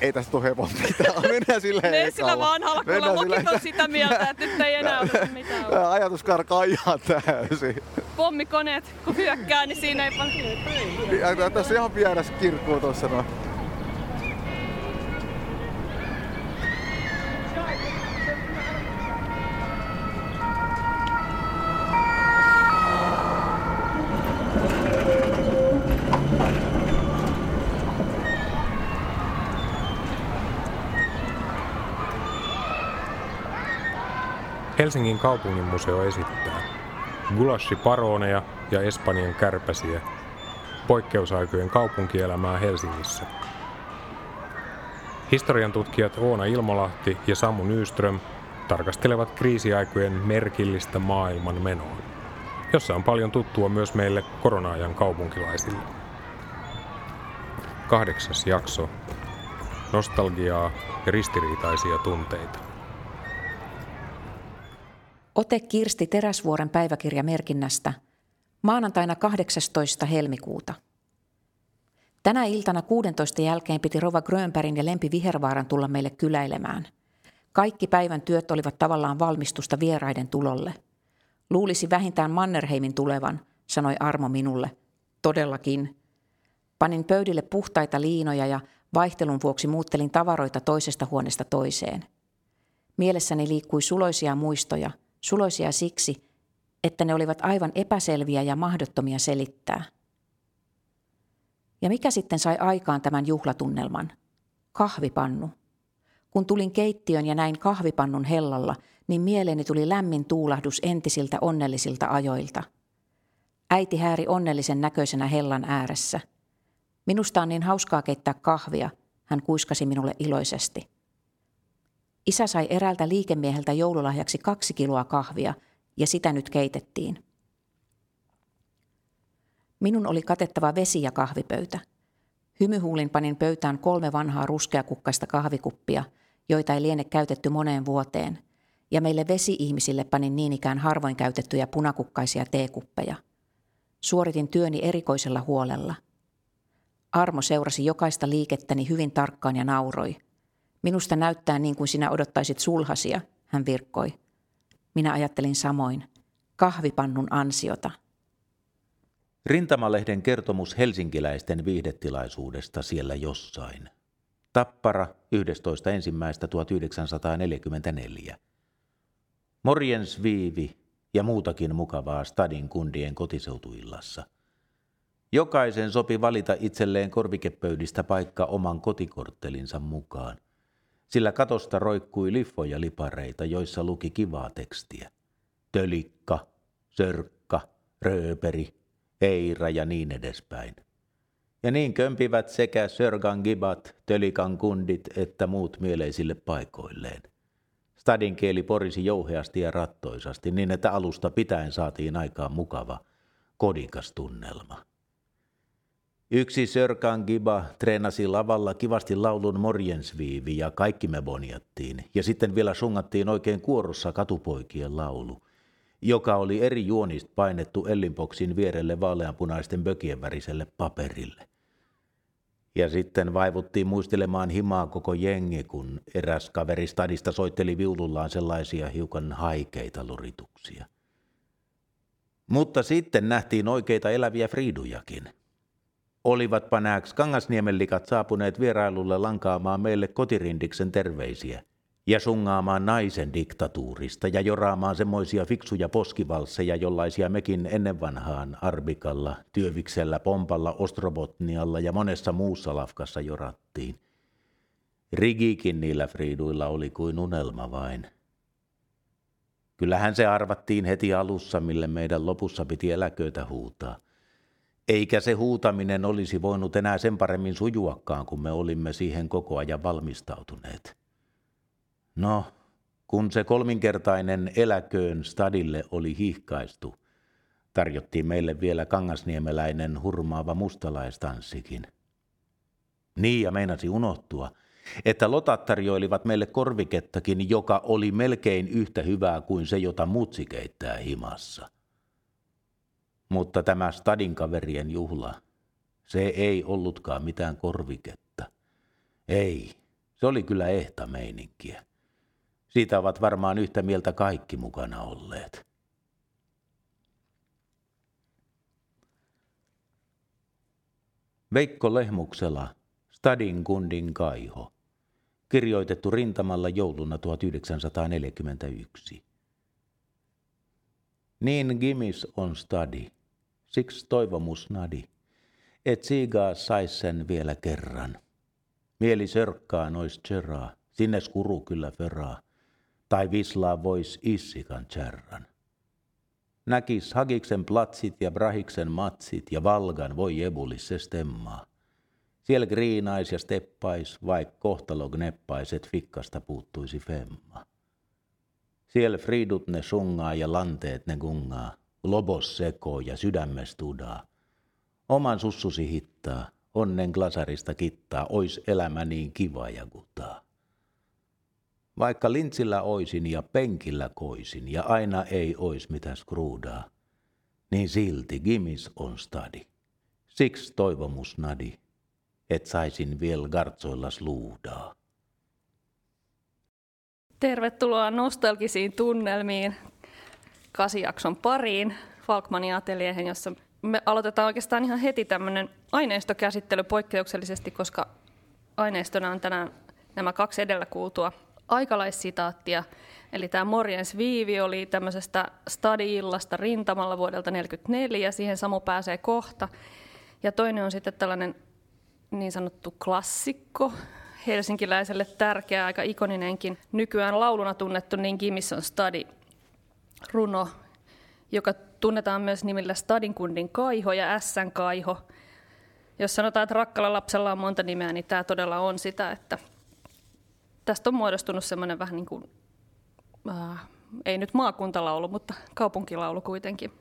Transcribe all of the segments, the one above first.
ei tästä tule helpompi mitään. Mennään silleen Ne sillä vanhalla, kun lokit on sitä mieltä, että nyt ei enää ole mitään. Ajatus karkaa ihan täysin. Pommikoneet, kun hyökkää, niin siinä ei paljon... Tässä ihan vieressä kirkkuu tuossa noin. Helsingin kaupunginmuseo esittää Gulashi paroneja ja Espanjan kärpäsiä, poikkeusaikojen kaupunkielämää Helsingissä. Historian tutkijat Oona Ilmolahti ja Samu Nyström tarkastelevat kriisiaikojen merkillistä maailman menoa, jossa on paljon tuttua myös meille korona-ajan kaupunkilaisille. Kahdeksas jakso. Nostalgiaa ja ristiriitaisia tunteita. Ote Kirsti Teräsvuoren päiväkirjamerkinnästä maanantaina 18. helmikuuta. Tänä iltana 16 jälkeen piti Rova Grönbergin ja Lempi Vihervaaran tulla meille kyläilemään. Kaikki päivän työt olivat tavallaan valmistusta vieraiden tulolle. Luulisi vähintään Mannerheimin tulevan, sanoi Armo minulle. Todellakin. Panin pöydille puhtaita liinoja ja vaihtelun vuoksi muuttelin tavaroita toisesta huoneesta toiseen. Mielessäni liikkui suloisia muistoja – suloisia siksi, että ne olivat aivan epäselviä ja mahdottomia selittää. Ja mikä sitten sai aikaan tämän juhlatunnelman? Kahvipannu. Kun tulin keittiön ja näin kahvipannun hellalla, niin mieleeni tuli lämmin tuulahdus entisiltä onnellisilta ajoilta. Äiti hääri onnellisen näköisenä hellan ääressä. Minusta on niin hauskaa keittää kahvia, hän kuiskasi minulle iloisesti. Isä sai eräältä liikemieheltä joululahjaksi kaksi kiloa kahvia ja sitä nyt keitettiin. Minun oli katettava vesi ja kahvipöytä. Hymyhuulin panin pöytään kolme vanhaa ruskeakukkaista kahvikuppia, joita ei liene käytetty moneen vuoteen, ja meille vesi-ihmisille panin niin ikään harvoin käytettyjä punakukkaisia teekuppeja. Suoritin työni erikoisella huolella. Armo seurasi jokaista liikettäni hyvin tarkkaan ja nauroi – Minusta näyttää niin kuin sinä odottaisit sulhasia, hän virkkoi. Minä ajattelin samoin. Kahvipannun ansiota. Rintamalehden kertomus helsinkiläisten viihdetilaisuudesta siellä jossain. Tappara 11.1.1944. Morjens Viivi ja muutakin mukavaa Stadin kundien kotiseutuillassa. Jokaisen sopi valita itselleen korvikepöydistä paikka oman kotikorttelinsa mukaan – sillä katosta roikkui liffoja lipareita, joissa luki kivaa tekstiä. Tölikka, sörkka, rööperi, eira ja niin edespäin. Ja niin kömpivät sekä Sörgan gibat, tölikan kundit että muut mieleisille paikoilleen. Stadin kieli porisi jouheasti ja rattoisasti niin, että alusta pitäen saatiin aikaan mukava, kodikas tunnelma. Yksi Sörkan Giba treenasi lavalla kivasti laulun morjensviivi ja kaikki me boniattiin. Ja sitten vielä sungattiin oikein kuorossa katupoikien laulu, joka oli eri juonista painettu Ellinboksin vierelle vaaleanpunaisten bökien väriselle paperille. Ja sitten vaivuttiin muistelemaan himaa koko jengi, kun eräs kaveri stadista soitteli viulullaan sellaisia hiukan haikeita lurituksia. Mutta sitten nähtiin oikeita eläviä friidujakin – Olivatpa nääks Kangasniemen likat saapuneet vierailulle lankaamaan meille kotirindiksen terveisiä ja sungaamaan naisen diktatuurista ja joraamaan semmoisia fiksuja poskivalsseja, jollaisia mekin ennen vanhaan Arbikalla, Työviksellä, Pompalla, Ostrobotnialla ja monessa muussa lafkassa jorattiin. Rigikin niillä friiduilla oli kuin unelma vain. Kyllähän se arvattiin heti alussa, mille meidän lopussa piti eläköitä huutaa – eikä se huutaminen olisi voinut enää sen paremmin sujuakaan, kun me olimme siihen koko ajan valmistautuneet. No, kun se kolminkertainen eläköön stadille oli hihkaistu, tarjottiin meille vielä kangasniemeläinen hurmaava mustalaistanssikin. Niin ja meinasi unohtua, että lotat tarjoilivat meille korvikettakin, joka oli melkein yhtä hyvää kuin se, jota mutsi keittää himassa – mutta tämä stadin kaverien juhla, se ei ollutkaan mitään korviketta. Ei, Se oli kyllä ehta meininkiä. Siitä ovat varmaan yhtä mieltä kaikki mukana olleet. Veikko Lehmuksela, Stadin kundin kaiho. Kirjoitettu rintamalla jouluna 1941. Niin gimis on stadi, siksi toivomus nadi, et siigaa sais sen vielä kerran. Mieli sörkkaa nois tseraa, sinne skuru kyllä feraa, tai vislaa vois issikan tjärran. Näkis Hagiksen platsit ja Brahiksen matsit ja Valgan voi ebulisse stemmaa. Siellä griinais ja steppais, vaik kohtalo gneppais, et fikkasta puuttuisi femma. Siellä fridut ne sungaa ja lanteet ne gungaa, lobos seko ja sydämes tudaa. Oman sussusi hittaa, onnen glasarista kittaa, ois elämä niin kiva ja kutaa. Vaikka lintsillä oisin ja penkillä koisin ja aina ei ois mitä skruudaa, niin silti gimis on stadi. Siksi toivomus nadi, et saisin vielä gartsoillas luudaa. Tervetuloa nostalgisiin tunnelmiin kasijakson pariin Falkmanin ateliehen, jossa me aloitetaan oikeastaan ihan heti tämmöinen aineistokäsittely poikkeuksellisesti, koska aineistona on tänään nämä kaksi edellä kuultua aikalaissitaattia. Eli tämä Morjens Viivi oli tämmöisestä stadi-illasta rintamalla vuodelta 1944, siihen Samu pääsee kohta. Ja toinen on sitten tällainen niin sanottu klassikko, helsinkiläiselle tärkeä, aika ikoninenkin, nykyään lauluna tunnettu niin Gimisson Stadi runo, joka tunnetaan myös nimillä Stadinkundin kaiho ja Ässän kaiho. Jos sanotaan, että rakkalla lapsella on monta nimeä, niin tämä todella on sitä, että tästä on muodostunut semmoinen vähän niin kuin, äh, ei nyt maakuntalaulu, mutta kaupunkilaulu kuitenkin.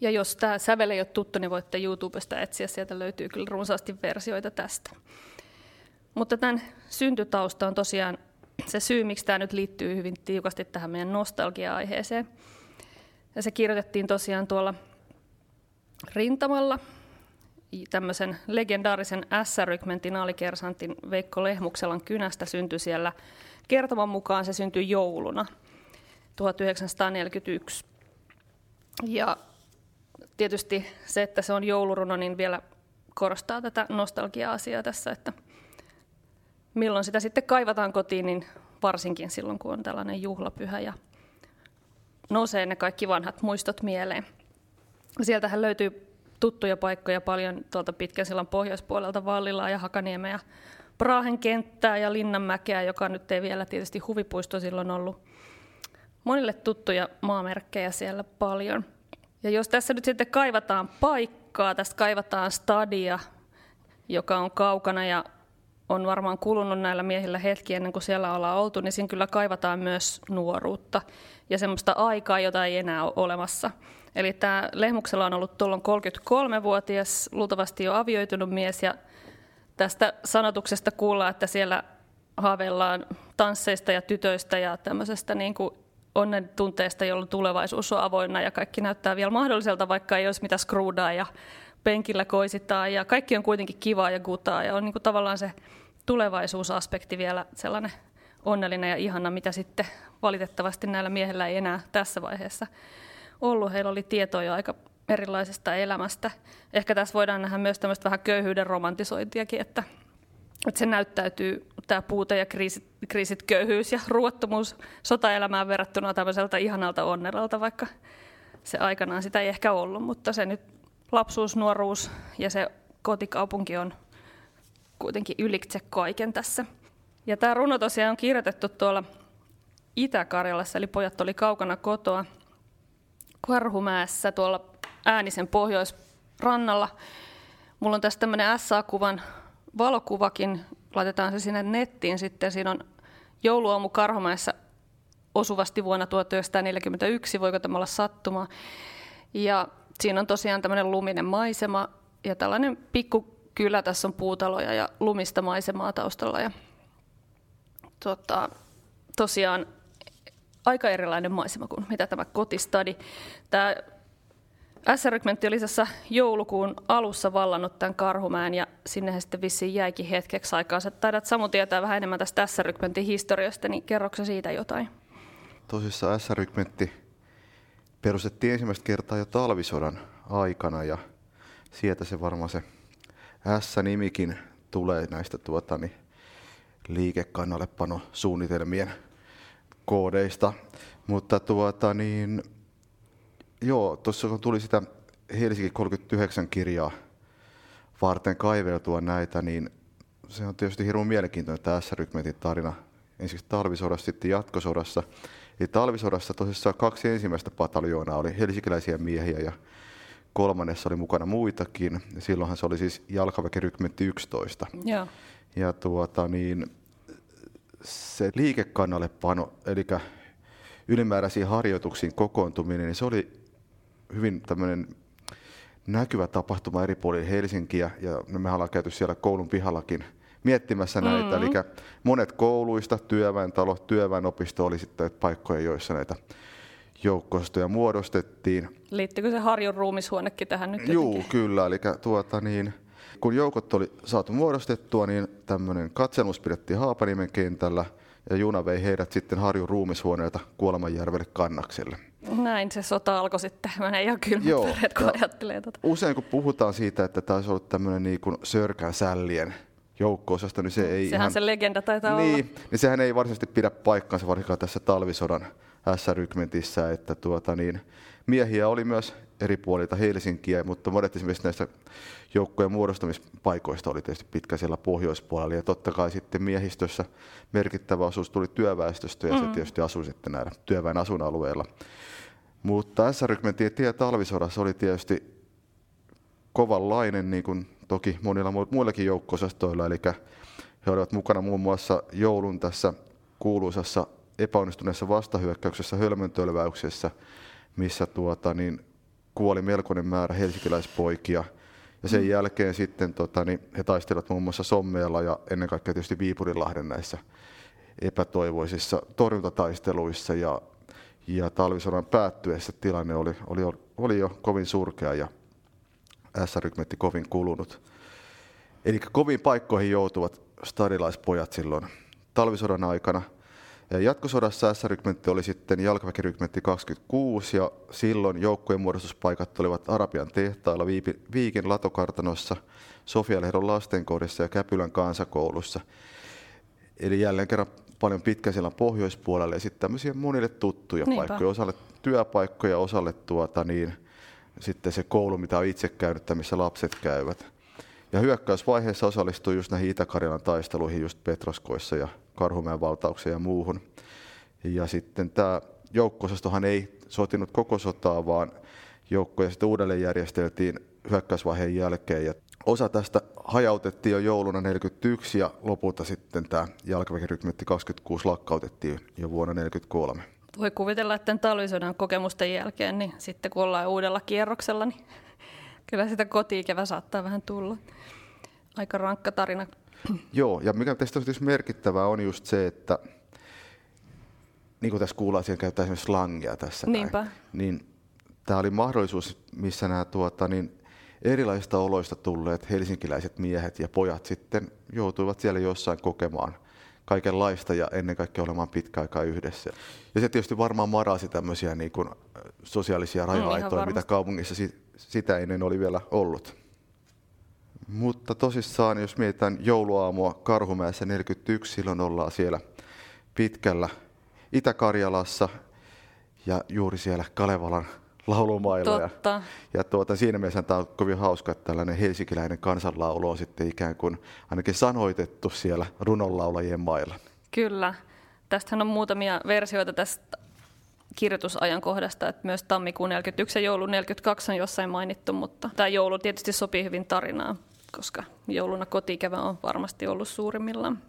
Ja jos tämä sävel ei ole tuttu, niin voitte YouTubesta etsiä, sieltä löytyy kyllä runsaasti versioita tästä. Mutta tämän syntytausta on tosiaan se syy, miksi tämä nyt liittyy hyvin tiukasti tähän meidän nostalgia-aiheeseen. Ja se kirjoitettiin tosiaan tuolla rintamalla tämmöisen legendaarisen S-rykmentin alikersantin Veikko Lehmukselan kynästä syntyi siellä. Kertoman mukaan se syntyi jouluna 1941. Ja tietysti se, että se on jouluruno, niin vielä korostaa tätä nostalgia-asiaa tässä, että milloin sitä sitten kaivataan kotiin, niin varsinkin silloin, kun on tällainen juhlapyhä ja nousee ne kaikki vanhat muistot mieleen. Sieltähän löytyy tuttuja paikkoja paljon tuolta Pitkän sillan pohjoispuolelta, Vallilaa ja Hakaniemeä ja Prahen kenttää ja Linnanmäkeä, joka nyt ei vielä tietysti huvipuisto silloin ollut. Monille tuttuja maamerkkejä siellä paljon. Ja jos tässä nyt sitten kaivataan paikkaa, tästä kaivataan stadia, joka on kaukana ja on varmaan kulunut näillä miehillä hetki ennen kuin siellä ollaan oltu, niin siinä kyllä kaivataan myös nuoruutta ja semmoista aikaa, jota ei enää ole olemassa. Eli tämä Lehmuksella on ollut tuolloin 33-vuotias, luultavasti jo avioitunut mies ja tästä sanotuksesta kuullaan, että siellä haaveillaan tansseista ja tytöistä ja tämmöisestä niin kuin onnen tunteesta, jolloin tulevaisuus on avoinna ja kaikki näyttää vielä mahdolliselta, vaikka ei olisi mitä skruudaa ja penkillä koisitaan ja kaikki on kuitenkin kivaa ja gutaa ja on niin kuin tavallaan se tulevaisuusaspekti vielä sellainen onnellinen ja ihana, mitä sitten valitettavasti näillä miehillä ei enää tässä vaiheessa ollut. Heillä oli tietoa jo aika erilaisesta elämästä. Ehkä tässä voidaan nähdä myös tämmöistä vähän köyhyyden romantisointiakin, että, että se näyttäytyy tämä puute ja kriisit, kriisit, köyhyys ja ruottomuus sotaelämään verrattuna tämmöiseltä ihanalta onnellalta, vaikka se aikanaan sitä ei ehkä ollut, mutta se nyt lapsuus, nuoruus ja se kotikaupunki on kuitenkin ylitse kaiken tässä. Ja tämä runo tosiaan on kirjoitettu tuolla Itä-Karjalassa, eli pojat oli kaukana kotoa Karhumäessä tuolla Äänisen pohjoisrannalla. Mulla on tässä tämmöinen SA-kuvan valokuvakin, laitetaan se sinne nettiin sitten. Siinä on jouluaamu Karhumäessä osuvasti vuonna 1941, voiko tämä olla sattuma. Ja siinä on tosiaan tämmöinen luminen maisema ja tällainen pikku kylä, tässä on puutaloja ja lumista maisemaa taustalla. Ja, tuota, tosiaan aika erilainen maisema kuin mitä tämä kotistadi. Tämä S-rykmentti oli tässä joulukuun alussa vallannut tämän Karhumäen ja sinne sitten vissiin jäikin hetkeksi aikaa. Sä taidat Samu tietää vähän enemmän tästä S-rykmentin historiasta, niin kerroksä siitä jotain? Tosissaan S-rykmentti perustettiin ensimmäistä kertaa jo talvisodan aikana ja sieltä se varmaan se S-nimikin tulee näistä tuota, niin, liikekannallepano suunnitelmien koodeista. Mutta tuota, niin, joo, tuossa tuli sitä Helsinki 39 kirjaa varten kaiveltua näitä, niin se on tietysti hirveän mielenkiintoinen tämä S-rykmentin tarina. Ensiksi talvisodassa, sitten jatkosodassa. Eli talvisodassa tosissaan kaksi ensimmäistä pataljoonaa oli helsinkiläisiä miehiä ja kolmannessa oli mukana muitakin. Ja silloinhan se oli siis jalkaväkirykmentti 11. Joo. Ja tuota, niin, se liikekannallepano, eli ylimääräisiin harjoituksiin kokoontuminen, niin se oli hyvin tämmöinen näkyvä tapahtuma eri puolilla Helsinkiä, ja me ollaan käyty siellä koulun pihallakin miettimässä näitä, mm-hmm. eli monet kouluista, työväentalo, työväenopisto oli sitten paikkoja, joissa näitä joukkoistoja muodostettiin. Liittyykö se Harjun ruumishuonekin tähän nyt Joo, kyllä, eli tuota niin, kun joukot oli saatu muodostettua, niin tämmöinen katselmus pidettiin Haapaniemen kentällä, ja juna vei heidät sitten Harjun ruumishuoneelta Kuolemanjärvelle kannakselle. Näin se sota alkoi sitten. Mä en ihan kylmät kun ajattelee tota. Usein kun puhutaan siitä, että tämä olisi ollut tämmöinen niin kuin sörkään sällien joukko-osasta, niin se ei Sehän ihan... se legenda taitaa niin, olla. Niin sehän ei varsinaisesti pidä paikkaansa varsinkaan tässä talvisodan S-rykmentissä, että tuota niin, miehiä oli myös eri puolilta Helsinkiä, mutta monet esimerkiksi näistä joukkojen muodostamispaikoista oli tietysti pitkä siellä pohjoispuolella. Ja totta kai sitten miehistössä merkittävä osuus tuli työväestöstä ja mm. se tietysti asui sitten näillä työväen asuinalueilla. Mutta S-rykmentin tie talvisodassa oli tietysti kovanlainen, niin kuin toki monilla muillakin joukko-osastoilla, eli he olivat mukana muun muassa joulun tässä kuuluisassa epäonnistuneessa vastahyökkäyksessä hölmöntölväyksessä, missä tuota, niin, kuoli melkoinen määrä helsinkiläispoikia. Ja sen mm. jälkeen sitten tota, niin he taistelivat muun muassa Sommeella ja ennen kaikkea tietysti Viipurinlahden näissä epätoivoisissa torjuntataisteluissa. Ja, ja talvisodan päättyessä tilanne oli, oli, oli jo kovin surkea ja S-rykmetti kovin kulunut. Eli kovin paikkoihin joutuvat stadilaispojat silloin talvisodan aikana – Jatkosodassa S-rykmentti oli sitten jalkaväkirykmentti 26 ja silloin joukkojen muodostuspaikat olivat Arabian tehtailla, Viikin latokartanossa, Sofialehdon lastenkodissa ja Käpylän kansakoulussa. Eli jälleen kerran paljon pitkäisellä pohjoispuolella ja sitten tämmöisiä monille tuttuja Niinpä. paikkoja, osalle työpaikkoja, osalle tuota, niin, sitten se koulu, mitä on itse käynyt, missä lapset käyvät. Ja hyökkäysvaiheessa osallistui just näihin Itä-Karjalan taisteluihin just Petroskoissa ja Karhumäen valtaukseen ja muuhun. Ja sitten tämä joukko ei sotinut koko sotaa, vaan joukkoja sitten uudelleen järjesteltiin hyökkäysvaiheen jälkeen. Ja osa tästä hajautettiin jo jouluna 1941 ja lopulta sitten tämä jalkaväkirykmentti 26 lakkautettiin jo vuonna 1943. Voi kuvitella, että talvisodan kokemusten jälkeen, niin sitten kun ollaan uudella kierroksella, niin kyllä sitä kotiikävä saattaa vähän tulla. Aika rankka tarina Joo, ja mikä tästä on merkittävää on just se, että niin kuin tässä kuullaan, siellä käytetään esimerkiksi slangia tässä. Niinpä. Näin, niin tämä oli mahdollisuus, missä nämä tuota, niin erilaisista oloista tulleet helsinkiläiset miehet ja pojat sitten joutuivat siellä jossain kokemaan kaikenlaista ja ennen kaikkea olemaan pitkä aikaa yhdessä. Ja se tietysti varmaan marasi tämmöisiä niin kuin sosiaalisia raja-aitoja, no, mitä kaupungissa sitä ennen oli vielä ollut. Mutta tosissaan, jos mietitään jouluaamua Karhumäessä 41, silloin ollaan siellä pitkällä Itä-Karjalassa ja juuri siellä Kalevalan laulumailla. Totta. Ja, ja tuota, siinä mielessä tämä on kovin hauska, että tällainen helsinkiläinen kansanlaulu on sitten ikään kuin ainakin sanoitettu siellä runonlaulajien mailla. Kyllä. Tästähän on muutamia versioita tästä kirjoitusajankohdasta, että myös tammikuun 41 ja joulun 42 on jossain mainittu, mutta tämä joulu tietysti sopii hyvin tarinaan koska jouluna kotikävä on varmasti ollut suurimmillaan.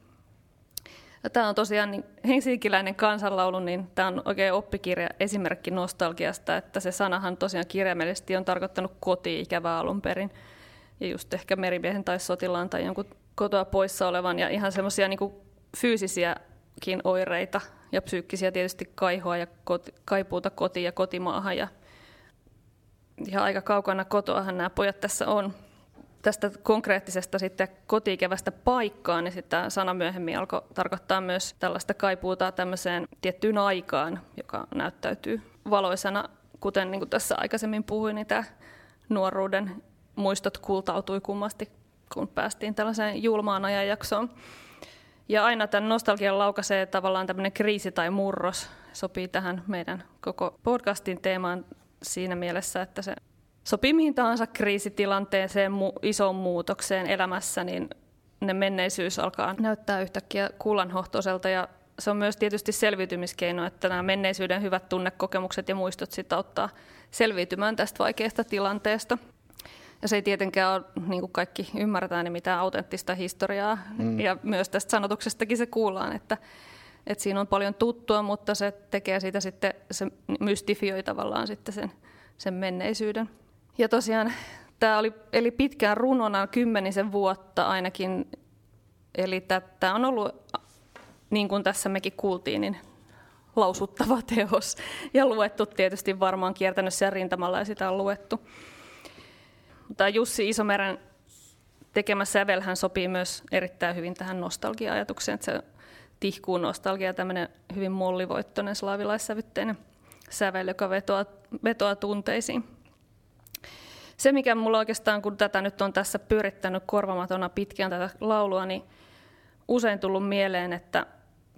Tämä on tosiaan niin helsinkiläinen kansanlaulu, niin tämä on oikein oppikirja esimerkki nostalgiasta, että se sanahan tosiaan kirjaimellisesti on tarkoittanut koti-ikävää alun perin. Ja just ehkä merimiehen tai sotilaan tai jonkun kotoa poissa olevan ja ihan semmoisia niin fyysisiäkin oireita ja psyykkisiä tietysti kaihoa ja koti, kaipuuta kotiin ja kotimaahan ja ja aika kaukana kotoahan nämä pojat tässä on. Tästä konkreettisesta sitten kotiikevästä paikkaan, niin tämä sana myöhemmin alkoi tarkoittaa myös tällaista kaipuuta tämmöiseen tiettyyn aikaan, joka näyttäytyy valoisana, kuten niin kuin tässä aikaisemmin puhuin, niin tämä nuoruuden muistot kultautui kummasti, kun päästiin tällaiseen julmaan ajanjaksoon. Ja aina tämän nostalgian laukaisee tavallaan tämmöinen kriisi tai murros. Sopii tähän meidän koko podcastin teemaan siinä mielessä, että se sopii mihin tahansa kriisitilanteeseen, mu- isoon muutokseen elämässä, niin ne menneisyys alkaa näyttää yhtäkkiä kullanhohtoiselta ja se on myös tietysti selviytymiskeino, että nämä menneisyyden hyvät tunnekokemukset ja muistot sitten auttaa selviytymään tästä vaikeasta tilanteesta. Ja se ei tietenkään ole, niin kuin kaikki ymmärretään, niin mitään autenttista historiaa. Mm. Ja myös tästä sanotuksestakin se kuullaan, että, että siinä on paljon tuttua, mutta se tekee siitä sitten, se mystifioi tavallaan sitten sen, sen menneisyyden. Ja tosiaan tämä oli, eli pitkään runona kymmenisen vuotta ainakin. Eli tämä on ollut, niin kuin tässä mekin kuultiin, niin lausuttava teos. Ja luettu tietysti varmaan kiertänyt rintamalla ja sitä on luettu. Mutta Jussi Isomeren tekemä sävelhän sopii myös erittäin hyvin tähän nostalgia-ajatukseen, että se tihkuu nostalgia, tämmöinen hyvin mollivoittoinen slaavilaissävytteinen sävel, joka vetoaa, vetoaa tunteisiin. Se, mikä mulla oikeastaan, kun tätä nyt on tässä pyörittänyt korvamatona pitkään tätä laulua, niin usein tullut mieleen, että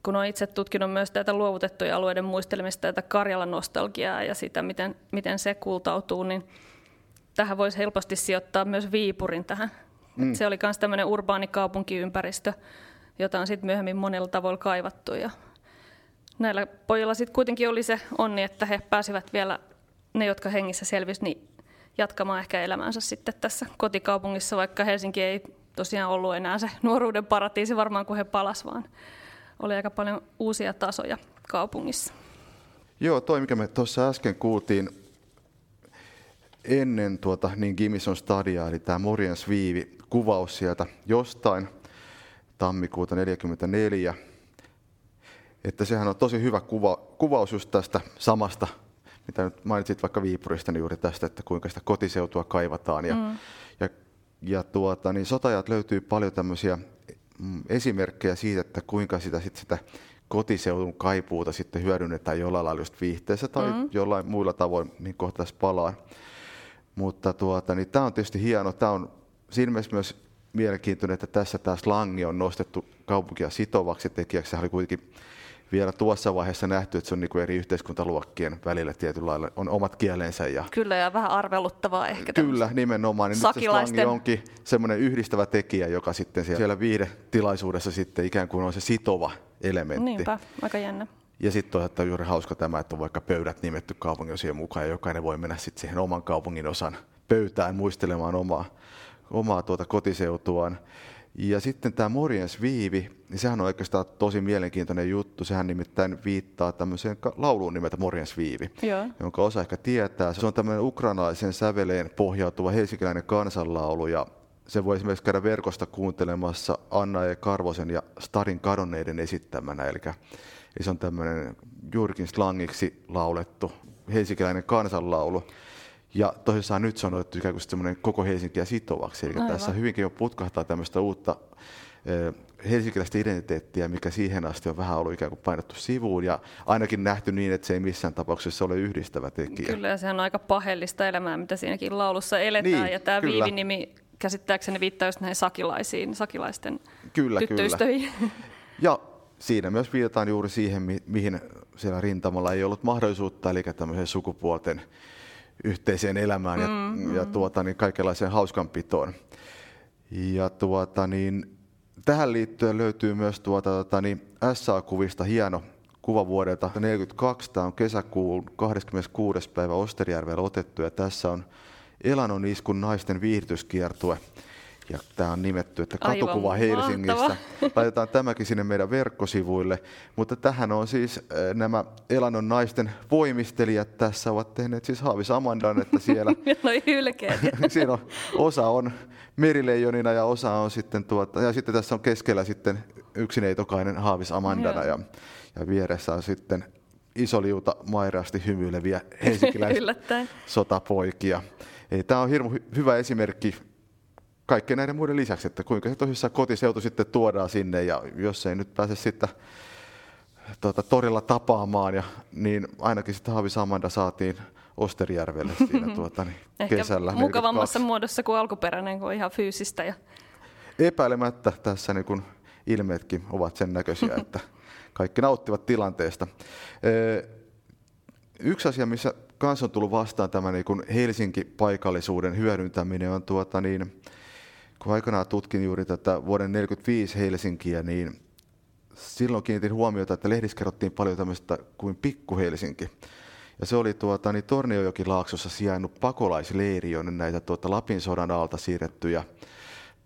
kun olen itse tutkinut myös tätä luovutettuja alueiden muistelemista, tätä Karjalan nostalgiaa ja sitä, miten, miten se kultautuu, niin tähän voisi helposti sijoittaa myös Viipurin tähän. Mm. Se oli myös tämmöinen urbaani kaupunkiympäristö, jota on sitten myöhemmin monella tavoilla kaivattu. Ja näillä pojilla sitten kuitenkin oli se onni, että he pääsivät vielä, ne jotka hengissä selvisi, niin jatkamaan ehkä elämänsä sitten tässä kotikaupungissa, vaikka Helsinki ei tosiaan ollut enää se nuoruuden paratiisi varmaan, kun he palas, vaan oli aika paljon uusia tasoja kaupungissa. Joo, toi mikä me tuossa äsken kuultiin ennen tuota, niin Gimison stadia, eli tämä Morjens Viivi, kuvaus sieltä jostain tammikuuta 1944, että sehän on tosi hyvä kuva, kuvaus just tästä samasta, mitä nyt mainitsit vaikka Viipurista, niin juuri tästä, että kuinka sitä kotiseutua kaivataan. Ja, mm. ja, ja tuota, niin sotajat löytyy paljon tämmöisiä mm, esimerkkejä siitä, että kuinka sitä, sit sitä kotiseudun kaipuuta sitten hyödynnetään jollain lailla just viihteessä tai mm. jollain muilla tavoin, niin kohta tässä palaa. Mutta tuota, niin tämä on tietysti hieno. Tämä on siinä mielessä myös mielenkiintoinen, että tässä tämä slangi on nostettu kaupunkia sitovaksi tekijäksi. Se oli kuitenkin vielä tuossa vaiheessa nähty, että se on niin kuin eri yhteiskuntaluokkien välillä tietyllä lailla on omat kielensä. Ja Kyllä, ja vähän arveluttavaa ehkä. Kyllä, nimenomaan. Niin nyt se onkin semmoinen yhdistävä tekijä, joka sitten siellä, siellä viihdetilaisuudessa sitten ikään kuin on se sitova elementti. Niinpä, aika jännä. Ja sitten toisaalta juuri hauska tämä, että on vaikka pöydät nimetty kaupunginosien mukaan ja jokainen voi mennä sitten siihen oman kaupungin osan pöytään muistelemaan omaa, omaa tuota kotiseutuaan. Ja sitten tämä Morjens Viivi, niin sehän on oikeastaan tosi mielenkiintoinen juttu. Sehän nimittäin viittaa tämmöiseen lauluun nimeltä Morjens Viivi, Joo. jonka osa ehkä tietää. Se on tämmöinen ukrainalaisen säveleen pohjautuva helsinkiläinen kansanlaulu ja se voi esimerkiksi käydä verkosta kuuntelemassa Anna E. Karvosen ja Starin kadonneiden esittämänä. Eli se on tämmöinen juurikin slangiksi laulettu helsinkiläinen kansanlaulu. Ja tosissaan nyt se on otettu ikään kuin semmoinen koko Helsinkiä sitovaksi. Eli Aivan. tässä hyvinkin jo putkahtaa tämmöistä uutta helsinkiläistä identiteettiä, mikä siihen asti on vähän ollut ikään kuin painettu sivuun ja ainakin nähty niin, että se ei missään tapauksessa ole yhdistävä tekijä. Kyllä, ja se on aika pahellista elämää, mitä siinäkin laulussa eletään. Niin, ja tämä Viivi-nimi käsittääkseni viittaa just näihin sakilaisiin, sakilaisten kyllä, tyttöistöihin. Kyllä. Ja siinä myös viitataan juuri siihen, mihin siellä rintamalla ei ollut mahdollisuutta, eli tämmöiseen sukupuolten yhteiseen elämään ja, mm, ja mm. tuota, niin kaikenlaiseen hauskanpitoon. Ja tuota, niin, tähän liittyen löytyy myös tuota, tuota, niin SA-kuvista hieno kuva vuodelta 1942. Tämä on kesäkuun 26. päivä Osterijärvellä otettu ja tässä on Elanon iskun naisten viihdytyskiertue. Ja tämä on nimetty, että katukuva Aivan Helsingistä. Mahtava. Laitetaan tämäkin sinne meidän verkkosivuille. Mutta tähän on siis nämä Elanon naisten voimistelijat tässä ovat tehneet siis Haavis Amandan, että siellä... Siinä on, osa on merileijonina ja osa on sitten tuota, ja sitten tässä on keskellä sitten yksineitokainen Haavis Amandana ja, ja vieressä on sitten iso liuta maireasti hymyileviä helsinkiläisiä sotapoikia. Eli tämä on hirmu hy- hyvä esimerkki kaikkien näiden muiden lisäksi, että kuinka se tosissaan kotiseutu sitten tuodaan sinne ja jos ei nyt pääse sitten tuota, torilla tapaamaan, ja, niin ainakin sitten Haavis Amanda saatiin Osterjärvelle siinä tuota, niin Ehkä kesällä. mukavammassa 42. muodossa kuin alkuperäinen, kun ihan fyysistä. Ja... Epäilemättä tässä niin kun ilmeetkin ovat sen näköisiä, että kaikki nauttivat tilanteesta. Ee, Yksi asia, missä kanssa on tullut vastaan tämä niin kun Helsinki-paikallisuuden hyödyntäminen on tuota niin, kun aikanaan tutkin juuri tätä vuoden 1945 Helsinkiä, niin silloin kiinnitin huomiota, että lehdissä kerrottiin paljon tämmöistä kuin Pikku Helsinki. Ja se oli tuota, niin Torniojokilaaksossa sijainnut pakolaisleiri, jonne näitä tuota, Lapin sodan alta siirrettyjä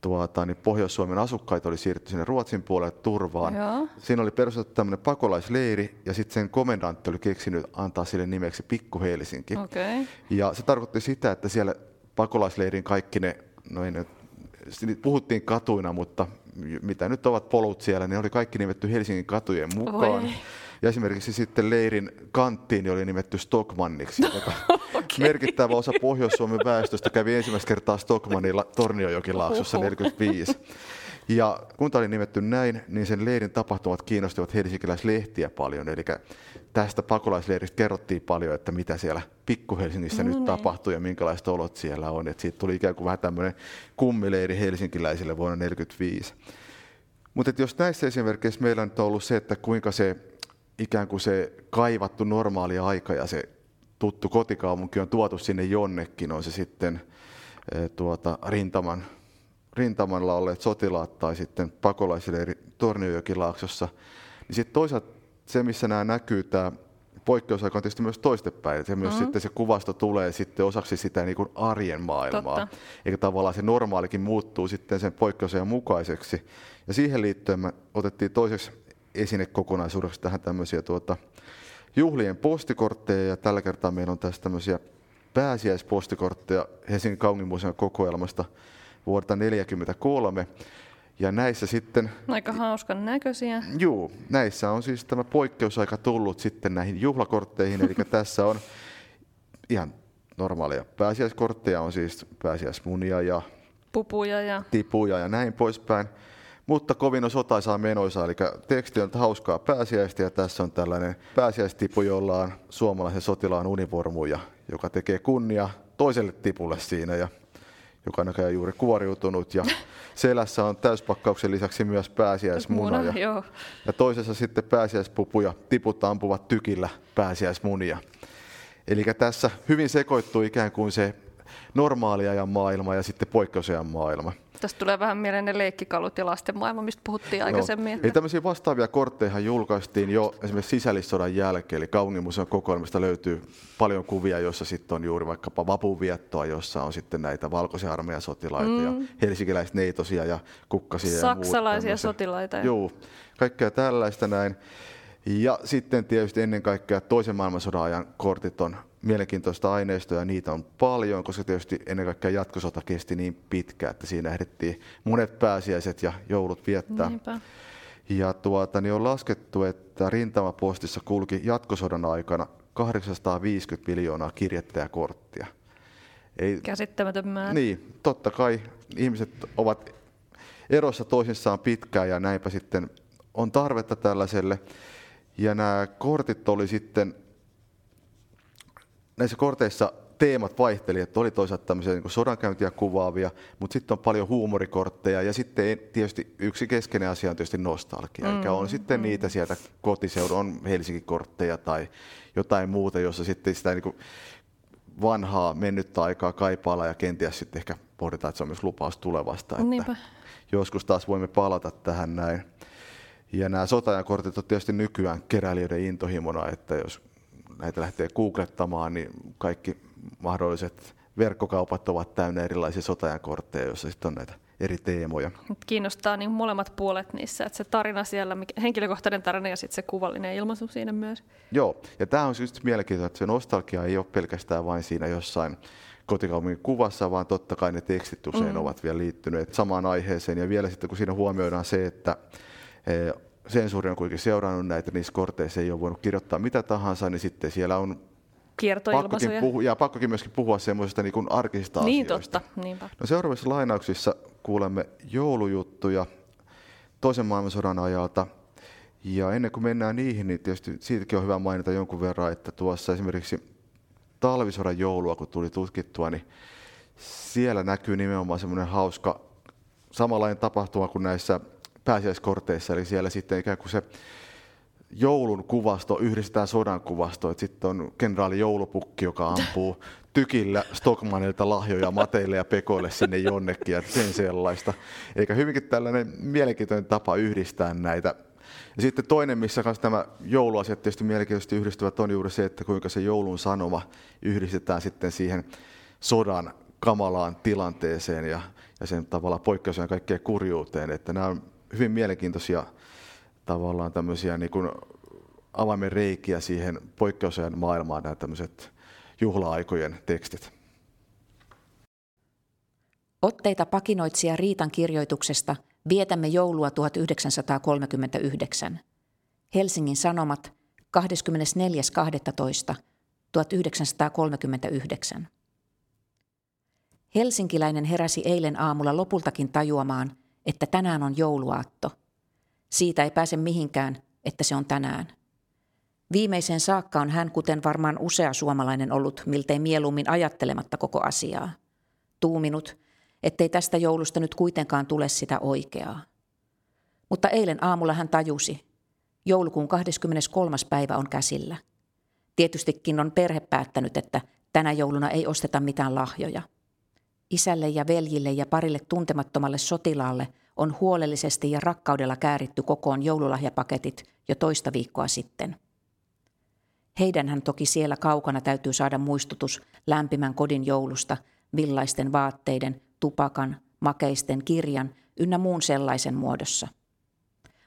tuota, niin Pohjois-Suomen asukkaita oli siirretty sinne Ruotsin puolelle turvaan. Joo. Siinä oli perustettu tämmöinen pakolaisleiri ja sitten sen komendantti oli keksinyt antaa sille nimeksi Pikku Helsinki. Okei. Ja se tarkoitti sitä, että siellä pakolaisleirin kaikki ne, no ei niitä puhuttiin katuina, mutta mitä nyt ovat polut siellä, ne oli kaikki nimetty Helsingin katujen mukaan. Voi. Ja esimerkiksi sitten leirin kanttiin oli nimetty Stockmanniksi, joka merkittävä osa Pohjois-Suomen väestöstä kävi ensimmäistä kertaa Stockmannilla Torniojokilaaksossa Oho. 45. Ja kun tämä oli nimetty näin, niin sen leirin tapahtumat kiinnostivat helsinkiläislehtiä paljon. Eli tästä pakolaisleiristä kerrottiin paljon, että mitä siellä Pikku-Helsingissä No nyt niin. tapahtuu ja minkälaiset olot siellä on. Et siitä tuli ikään kuin vähän tämmöinen kummileiri helsinkiläisille vuonna 1945. Mutta jos näissä esimerkkeissä meillä nyt on ollut se, että kuinka se ikään kuin se kaivattu normaali aika ja se tuttu kotikaupunki on tuotu sinne jonnekin, on se sitten eh, tuota, rintaman, rintamalla olleet sotilaat tai sitten pakolaisleiri Torniojokilaaksossa, niin sitten toisaalta se, missä nämä näkyy, tämä poikkeusaika on tietysti myös toistepäin. Se myös mm-hmm. sitten se kuvasto tulee sitten osaksi sitä niin kuin arjen maailmaa. Totta. Eikä tavallaan se normaalikin muuttuu sitten sen poikkeusajan mukaiseksi. Ja siihen liittyen me otettiin toiseksi esinekokonaisuudeksi tähän tämmöisiä tuota, juhlien postikortteja. Ja tällä kertaa meillä on tässä tämmöisiä pääsiäispostikortteja Helsingin kaupunginmuseon kokoelmasta vuodelta 1943. Ja näissä sitten Aika hauskan näköisiä. Juu, näissä on siis tämä poikkeusaika tullut sitten näihin juhlakortteihin, eli tässä on ihan normaaleja pääsiäiskortteja, on siis pääsiäismunia ja Pupuja ja tipuja ja näin poispäin. Mutta kovin on sotaisaa menoisa, eli teksti on hauskaa pääsiäistä ja tässä on tällainen pääsiäistipu, jolla on suomalaisen sotilaan univormuja, joka tekee kunnia toiselle tipulle siinä ja joka on näköjään juuri kuoriutunut ja selässä on täyspakkauksen lisäksi myös pääsiäismuna muna. ja, Joo. ja toisessa sitten pääsiäispupu ja tiput ampuvat tykillä pääsiäismunia. Eli tässä hyvin sekoittuu ikään kuin se normaaliajan maailma ja sitten poikkeusajan maailma. Tästä tulee vähän mieleen ne leikkikalut ja lasten maailma, mistä puhuttiin aikaisemmin. Joo. Eli tämmöisiä vastaavia kortteja julkaistiin jo esimerkiksi sisällissodan jälkeen, eli kaupunginmuseon kokoelmasta löytyy paljon kuvia, joissa sitten on juuri vaikkapa vapunviettoa, jossa on sitten näitä valkoisia armeijan sotilaita mm. ja helsinkiläisneitosia ja kukkasia ja muuta Saksalaisia tämmöisiä. sotilaita ja- Joo, kaikkea tällaista näin. Ja sitten tietysti ennen kaikkea toisen maailmansodan ajan kortit on mielenkiintoista aineistoa ja niitä on paljon, koska tietysti ennen kaikkea jatkosota kesti niin pitkään, että siinä ehdittiin monet pääsiäiset ja joulut viettää. Niinpä. Ja tuota, niin on laskettu, että rintamapostissa kulki jatkosodan aikana 850 miljoonaa kirjettä ja korttia. Ei, Käsittämätön määrä. niin, totta kai ihmiset ovat erossa toisissaan pitkään ja näinpä sitten on tarvetta tällaiselle. Ja nämä kortit oli sitten, näissä korteissa teemat vaihteli, että oli toisaalta tämmöisiä niin sodankäyntiä kuvaavia, mutta sitten on paljon huumorikortteja ja sitten tietysti yksi keskeinen asia on tietysti nostalgia, mm, eli on sitten mm. niitä sieltä kotiseudun, on Helsinki-kortteja tai jotain muuta, jossa sitten sitä niin vanhaa mennyttä aikaa kaipailla ja kenties sitten ehkä pohditaan, että se on myös lupaus tulevasta, että Niinpä. joskus taas voimme palata tähän näin. Ja nämä sotajankortit on tietysti nykyään keräilijöiden intohimona, että jos näitä lähtee googlettamaan, niin kaikki mahdolliset verkkokaupat ovat täynnä erilaisia sotajankortteja, joissa sitten on näitä eri teemoja. Mut Kiinnostaa niin molemmat puolet niissä, että se tarina siellä, mikä- henkilökohtainen tarina ja sitten se kuvallinen ilmaisu siinä myös. Joo, ja tämä on just mielenkiintoista, että se nostalgia ei ole pelkästään vain siinä jossain kotikaupungin kuvassa, vaan totta kai ne tekstit usein mm. ovat vielä liittyneet samaan aiheeseen. Ja vielä sitten kun siinä huomioidaan se, että eh, sensuuri on kuitenkin seurannut näitä, niissä korteissa ei ole voinut kirjoittaa mitä tahansa, niin sitten siellä on pakkokin, puhu, ja pakkokin myöskin puhua semmoisista niin arkisista niin, asioista. totta. Niinpä. No seuraavissa lainauksissa kuulemme joulujuttuja toisen maailmansodan ajalta. Ja ennen kuin mennään niihin, niin tietysti siitäkin on hyvä mainita jonkun verran, että tuossa esimerkiksi talvisodan joulua, kun tuli tutkittua, niin siellä näkyy nimenomaan semmoinen hauska samanlainen tapahtuma kuin näissä pääsiäiskorteissa, eli siellä sitten ikään kuin se joulun kuvasto yhdistetään sodan kuvastoon. Sitten on kenraali joulupukki, joka ampuu tykillä Stockmanilta lahjoja Mateille ja Pekoille sinne jonnekin ja sen sellaista. Eikä hyvinkin tällainen mielenkiintoinen tapa yhdistää näitä. Ja sitten toinen, missä kanssa nämä jouluasiat tietysti mielenkiintoisesti yhdistyvät, on juuri se, että kuinka se joulun sanoma yhdistetään sitten siihen sodan kamalaan tilanteeseen ja, ja sen tavallaan poikkeusajan kaikkeen kurjuuteen. Että nämä on hyvin mielenkiintoisia tavallaan tämmöisiä niin kuin avaimen reikiä siihen poikkeusajan maailmaan nämä tämmöiset juhla-aikojen tekstit. Otteita pakinoitsija Riitan kirjoituksesta Vietämme joulua 1939. Helsingin Sanomat 24.12.1939. Helsinkiläinen heräsi eilen aamulla lopultakin tajuamaan, että tänään on jouluaatto. Siitä ei pääse mihinkään, että se on tänään. Viimeisen saakka on hän, kuten varmaan usea suomalainen ollut, miltei mieluummin ajattelematta koko asiaa. Tuuminut, ettei tästä joulusta nyt kuitenkaan tule sitä oikeaa. Mutta eilen aamulla hän tajusi. Joulukuun 23. päivä on käsillä. Tietystikin on perhe päättänyt, että tänä jouluna ei osteta mitään lahjoja. Isälle ja veljille ja parille tuntemattomalle sotilaalle on huolellisesti ja rakkaudella kääritty kokoon joululahjapaketit jo toista viikkoa sitten. Heidänhän toki siellä kaukana täytyy saada muistutus lämpimän kodin joulusta, villaisten vaatteiden, tupakan, makeisten, kirjan ynnä muun sellaisen muodossa.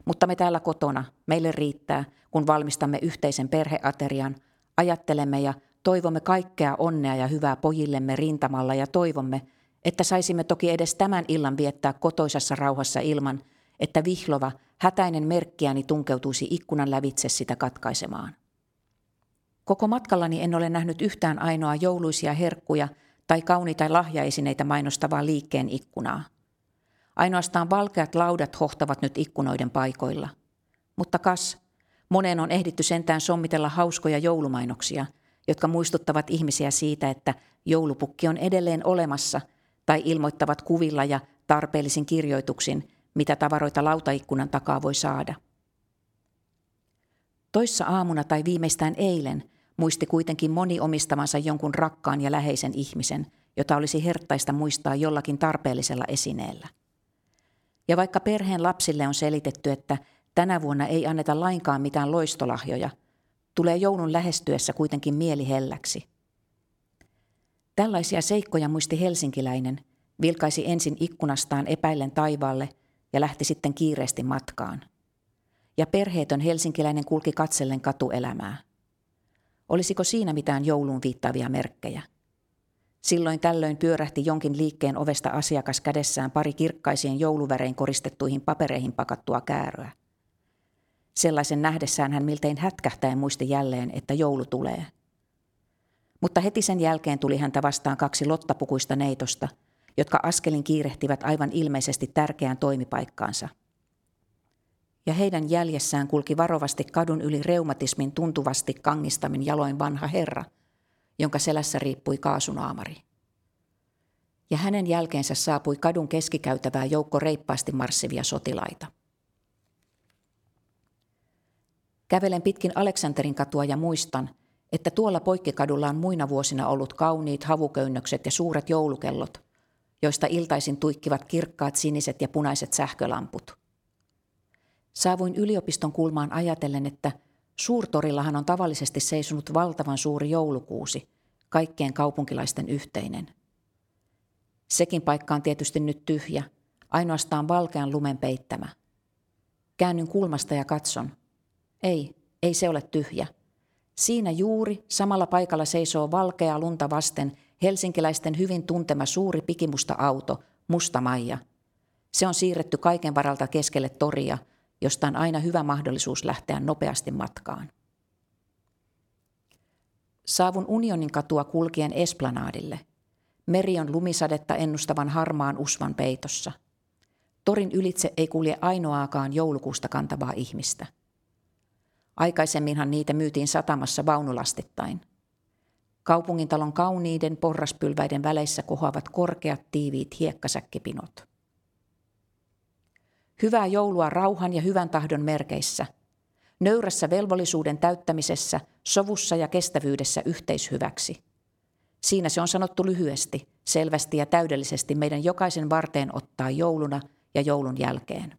Mutta me täällä kotona, meille riittää, kun valmistamme yhteisen perheaterian, ajattelemme ja toivomme kaikkea onnea ja hyvää pojillemme rintamalla ja toivomme, että saisimme toki edes tämän illan viettää kotoisassa rauhassa ilman, että vihlova, hätäinen merkkiäni tunkeutuisi ikkunan lävitse sitä katkaisemaan. Koko matkallani en ole nähnyt yhtään ainoa jouluisia herkkuja tai kauniita lahjaesineitä mainostavaa liikkeen ikkunaa. Ainoastaan valkeat laudat hohtavat nyt ikkunoiden paikoilla. Mutta kas, moneen on ehditty sentään sommitella hauskoja joulumainoksia, jotka muistuttavat ihmisiä siitä, että joulupukki on edelleen olemassa – tai ilmoittavat kuvilla ja tarpeellisin kirjoituksin, mitä tavaroita lautaikkunan takaa voi saada. Toissa aamuna tai viimeistään eilen muisti kuitenkin moni omistamansa jonkun rakkaan ja läheisen ihmisen, jota olisi herttaista muistaa jollakin tarpeellisella esineellä. Ja vaikka perheen lapsille on selitetty, että tänä vuonna ei anneta lainkaan mitään loistolahjoja, tulee joulun lähestyessä kuitenkin mieli helläksi – Tällaisia seikkoja muisti helsinkiläinen, vilkaisi ensin ikkunastaan epäillen taivaalle ja lähti sitten kiireesti matkaan. Ja perheetön helsinkiläinen kulki katsellen katuelämää. Olisiko siinä mitään jouluun viittaavia merkkejä? Silloin tällöin pyörähti jonkin liikkeen ovesta asiakas kädessään pari kirkkaisien jouluvärein koristettuihin papereihin pakattua kääröä. Sellaisen nähdessään hän miltein hätkähtäen muisti jälleen, että joulu tulee – mutta heti sen jälkeen tuli häntä vastaan kaksi lottapukuista neitosta, jotka askelin kiirehtivät aivan ilmeisesti tärkeään toimipaikkaansa. Ja heidän jäljessään kulki varovasti kadun yli reumatismin tuntuvasti kangistamin jaloin vanha herra, jonka selässä riippui kaasunaamari. Ja hänen jälkeensä saapui kadun keskikäytävää joukko reippaasti marssivia sotilaita. Kävelen pitkin Aleksanterin katua ja muistan – että tuolla poikkikadulla on muina vuosina ollut kauniit havuköynnökset ja suuret joulukellot, joista iltaisin tuikkivat kirkkaat siniset ja punaiset sähkölamput. Saavuin yliopiston kulmaan ajatellen, että suurtorillahan on tavallisesti seisonut valtavan suuri joulukuusi, kaikkien kaupunkilaisten yhteinen. Sekin paikka on tietysti nyt tyhjä, ainoastaan valkean lumen peittämä. Käännyn kulmasta ja katson. Ei, ei se ole tyhjä – Siinä juuri samalla paikalla seisoo valkea lunta vasten helsinkiläisten hyvin tuntema suuri pikimusta auto, Musta Maija. Se on siirretty kaiken varalta keskelle toria, josta on aina hyvä mahdollisuus lähteä nopeasti matkaan. Saavun unionin katua kulkien Esplanadille. Meri on lumisadetta ennustavan harmaan usvan peitossa. Torin ylitse ei kulje ainoaakaan joulukuusta kantavaa ihmistä. Aikaisemminhan niitä myytiin satamassa vaunulastittain. Kaupungintalon kauniiden porraspylväiden väleissä kohoavat korkeat tiiviit hiekkasäkkipinot. Hyvää joulua rauhan ja hyvän tahdon merkeissä – nöyrässä velvollisuuden täyttämisessä, sovussa ja kestävyydessä yhteishyväksi. Siinä se on sanottu lyhyesti, selvästi ja täydellisesti meidän jokaisen varteen ottaa jouluna ja joulun jälkeen.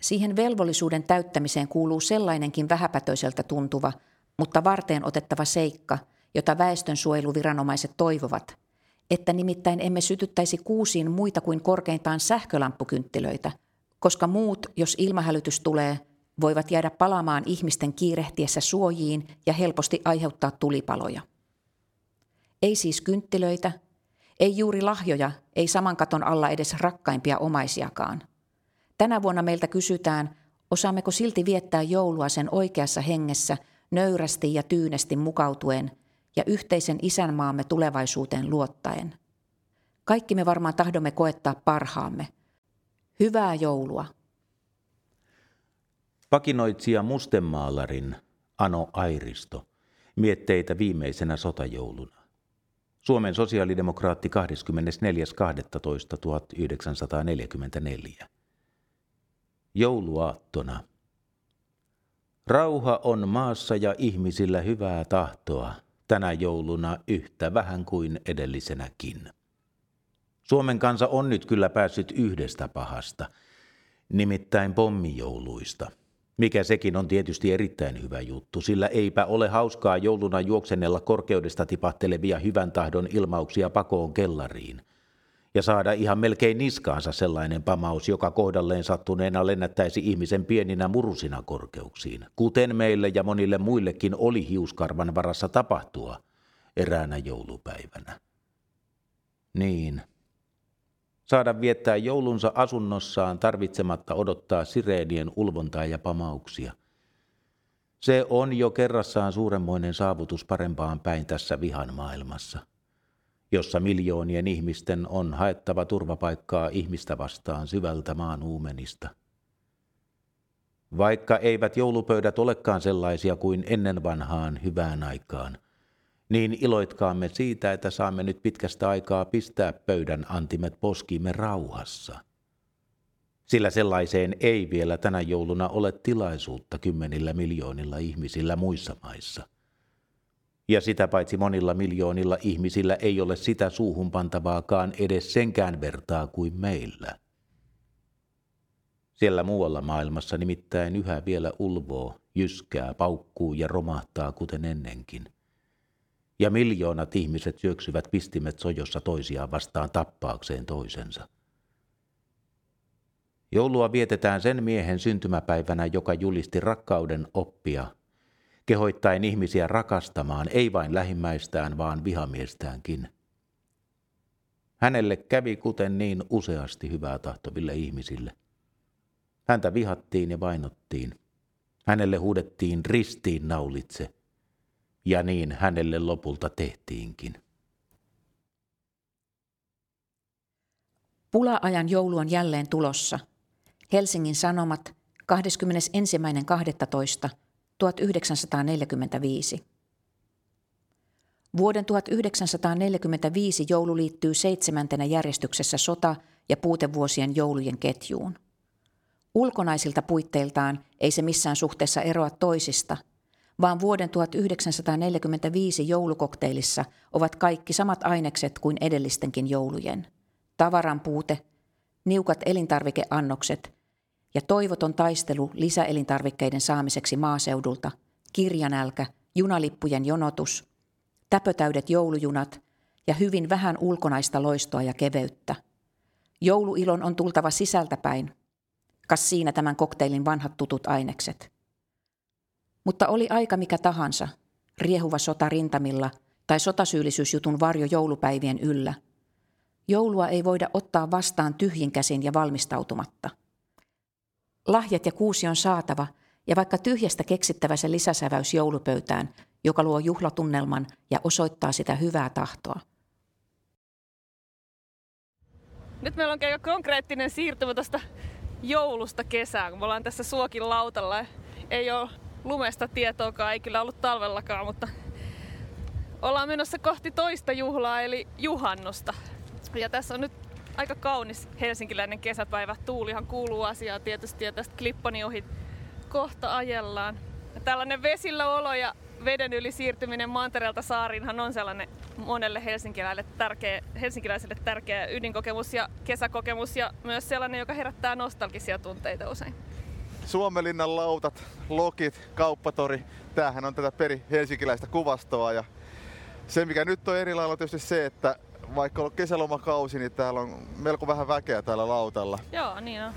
Siihen velvollisuuden täyttämiseen kuuluu sellainenkin vähäpätöiseltä tuntuva, mutta varteen otettava seikka, jota väestönsuojeluviranomaiset toivovat, että nimittäin emme sytyttäisi kuusiin muita kuin korkeintaan sähkölamppukynttilöitä, koska muut, jos ilmahälytys tulee, voivat jäädä palaamaan ihmisten kiirehtiessä suojiin ja helposti aiheuttaa tulipaloja. Ei siis kynttilöitä, ei juuri lahjoja, ei saman katon alla edes rakkaimpia omaisiakaan. Tänä vuonna meiltä kysytään, osaammeko silti viettää joulua sen oikeassa hengessä, nöyrästi ja tyynesti mukautuen ja yhteisen isänmaamme tulevaisuuteen luottaen. Kaikki me varmaan tahdomme koettaa parhaamme. Hyvää joulua! Pakinoitsija Mustemaalarin Ano Airisto mietteitä viimeisenä sotajouluna. Suomen sosiaalidemokraatti 24.12.1944. Jouluaattona. Rauha on maassa ja ihmisillä hyvää tahtoa, tänä jouluna yhtä vähän kuin edellisenäkin. Suomen kansa on nyt kyllä päässyt yhdestä pahasta, nimittäin pommijouluista – mikä sekin on tietysti erittäin hyvä juttu, sillä eipä ole hauskaa jouluna juoksennella korkeudesta tipahtelevia hyvän tahdon ilmauksia pakoon kellariin. Ja saada ihan melkein niskaansa sellainen pamaus, joka kohdalleen sattuneena lennättäisi ihmisen pieninä murusina korkeuksiin, kuten meille ja monille muillekin oli hiuskarvan varassa tapahtua eräänä joulupäivänä. Niin, saada viettää joulunsa asunnossaan tarvitsematta odottaa sireenien ulvontaa ja pamauksia. Se on jo kerrassaan suuremmoinen saavutus parempaan päin tässä vihan maailmassa, jossa miljoonien ihmisten on haettava turvapaikkaa ihmistä vastaan syvältä maan uumenista. Vaikka eivät joulupöydät olekaan sellaisia kuin ennen vanhaan hyvään aikaan – niin iloitkaamme siitä, että saamme nyt pitkästä aikaa pistää pöydän antimet poskiimme rauhassa. Sillä sellaiseen ei vielä tänä jouluna ole tilaisuutta kymmenillä miljoonilla ihmisillä muissa maissa. Ja sitä paitsi monilla miljoonilla ihmisillä ei ole sitä suuhun pantavaakaan edes senkään vertaa kuin meillä. Siellä muualla maailmassa nimittäin yhä vielä ulvoo, jyskää, paukkuu ja romahtaa kuten ennenkin – ja miljoonat ihmiset syöksyvät pistimet sojossa toisiaan vastaan tappaakseen toisensa. Joulua vietetään sen miehen syntymäpäivänä, joka julisti rakkauden oppia, kehoittaen ihmisiä rakastamaan ei vain lähimmäistään, vaan vihamiestäänkin. Hänelle kävi kuten niin useasti hyvää tahtoville ihmisille. Häntä vihattiin ja vainottiin. Hänelle huudettiin ristiin naulitse – ja niin hänelle lopulta tehtiinkin. Pula-ajan joulu on jälleen tulossa. Helsingin Sanomat 21.12.1945. Vuoden 1945 joulu liittyy seitsemäntenä järjestyksessä sota- ja puutevuosien joulujen ketjuun. Ulkonaisilta puitteiltaan ei se missään suhteessa eroa toisista – vaan vuoden 1945 joulukokteilissa ovat kaikki samat ainekset kuin edellistenkin joulujen. Tavaran puute, niukat elintarvikeannokset toivoton taistelu lisäelintarvikkeiden saamiseksi maaseudulta, kirjanälkä, junalippujen jonotus, täpötäydet joulujunat ja hyvin vähän ulkonaista loistoa ja keveyttä. Jouluilon on tultava sisältäpäin. Kas siinä tämän kokteilin vanhat tutut ainekset – mutta oli aika mikä tahansa, riehuva sota rintamilla tai sotasyyllisyysjutun varjo joulupäivien yllä. Joulua ei voida ottaa vastaan tyhjin käsin ja valmistautumatta. Lahjat ja kuusi on saatava ja vaikka tyhjästä keksittävä se lisäsäväys joulupöytään, joka luo juhlatunnelman ja osoittaa sitä hyvää tahtoa. Nyt meillä on aika konkreettinen siirtymä tuosta joulusta kesään, kun me ollaan tässä Suokin lautalla. Ei ole lumesta tietoakaan, ei kyllä ollut talvellakaan, mutta ollaan menossa kohti toista juhlaa, eli juhannosta. Ja tässä on nyt aika kaunis helsinkiläinen kesäpäivä. Tuulihan kuuluu asiaa tietysti ja tästä Klippani ohi kohta ajellaan. Ja tällainen vesillä olo ja veden yli siirtyminen Mantereelta saariinhan on sellainen monelle helsinkiläiselle tärkeä, helsinkiläiselle tärkeä ydinkokemus ja kesäkokemus ja myös sellainen, joka herättää nostalgisia tunteita usein. Suomelinnan lautat, lokit, kauppatori, tämähän on tätä peri helsinkiläistä kuvastoa ja se mikä nyt on eri on tietysti se, että vaikka on kesälomakausi, niin täällä on melko vähän väkeä täällä lautalla. Joo, niin on.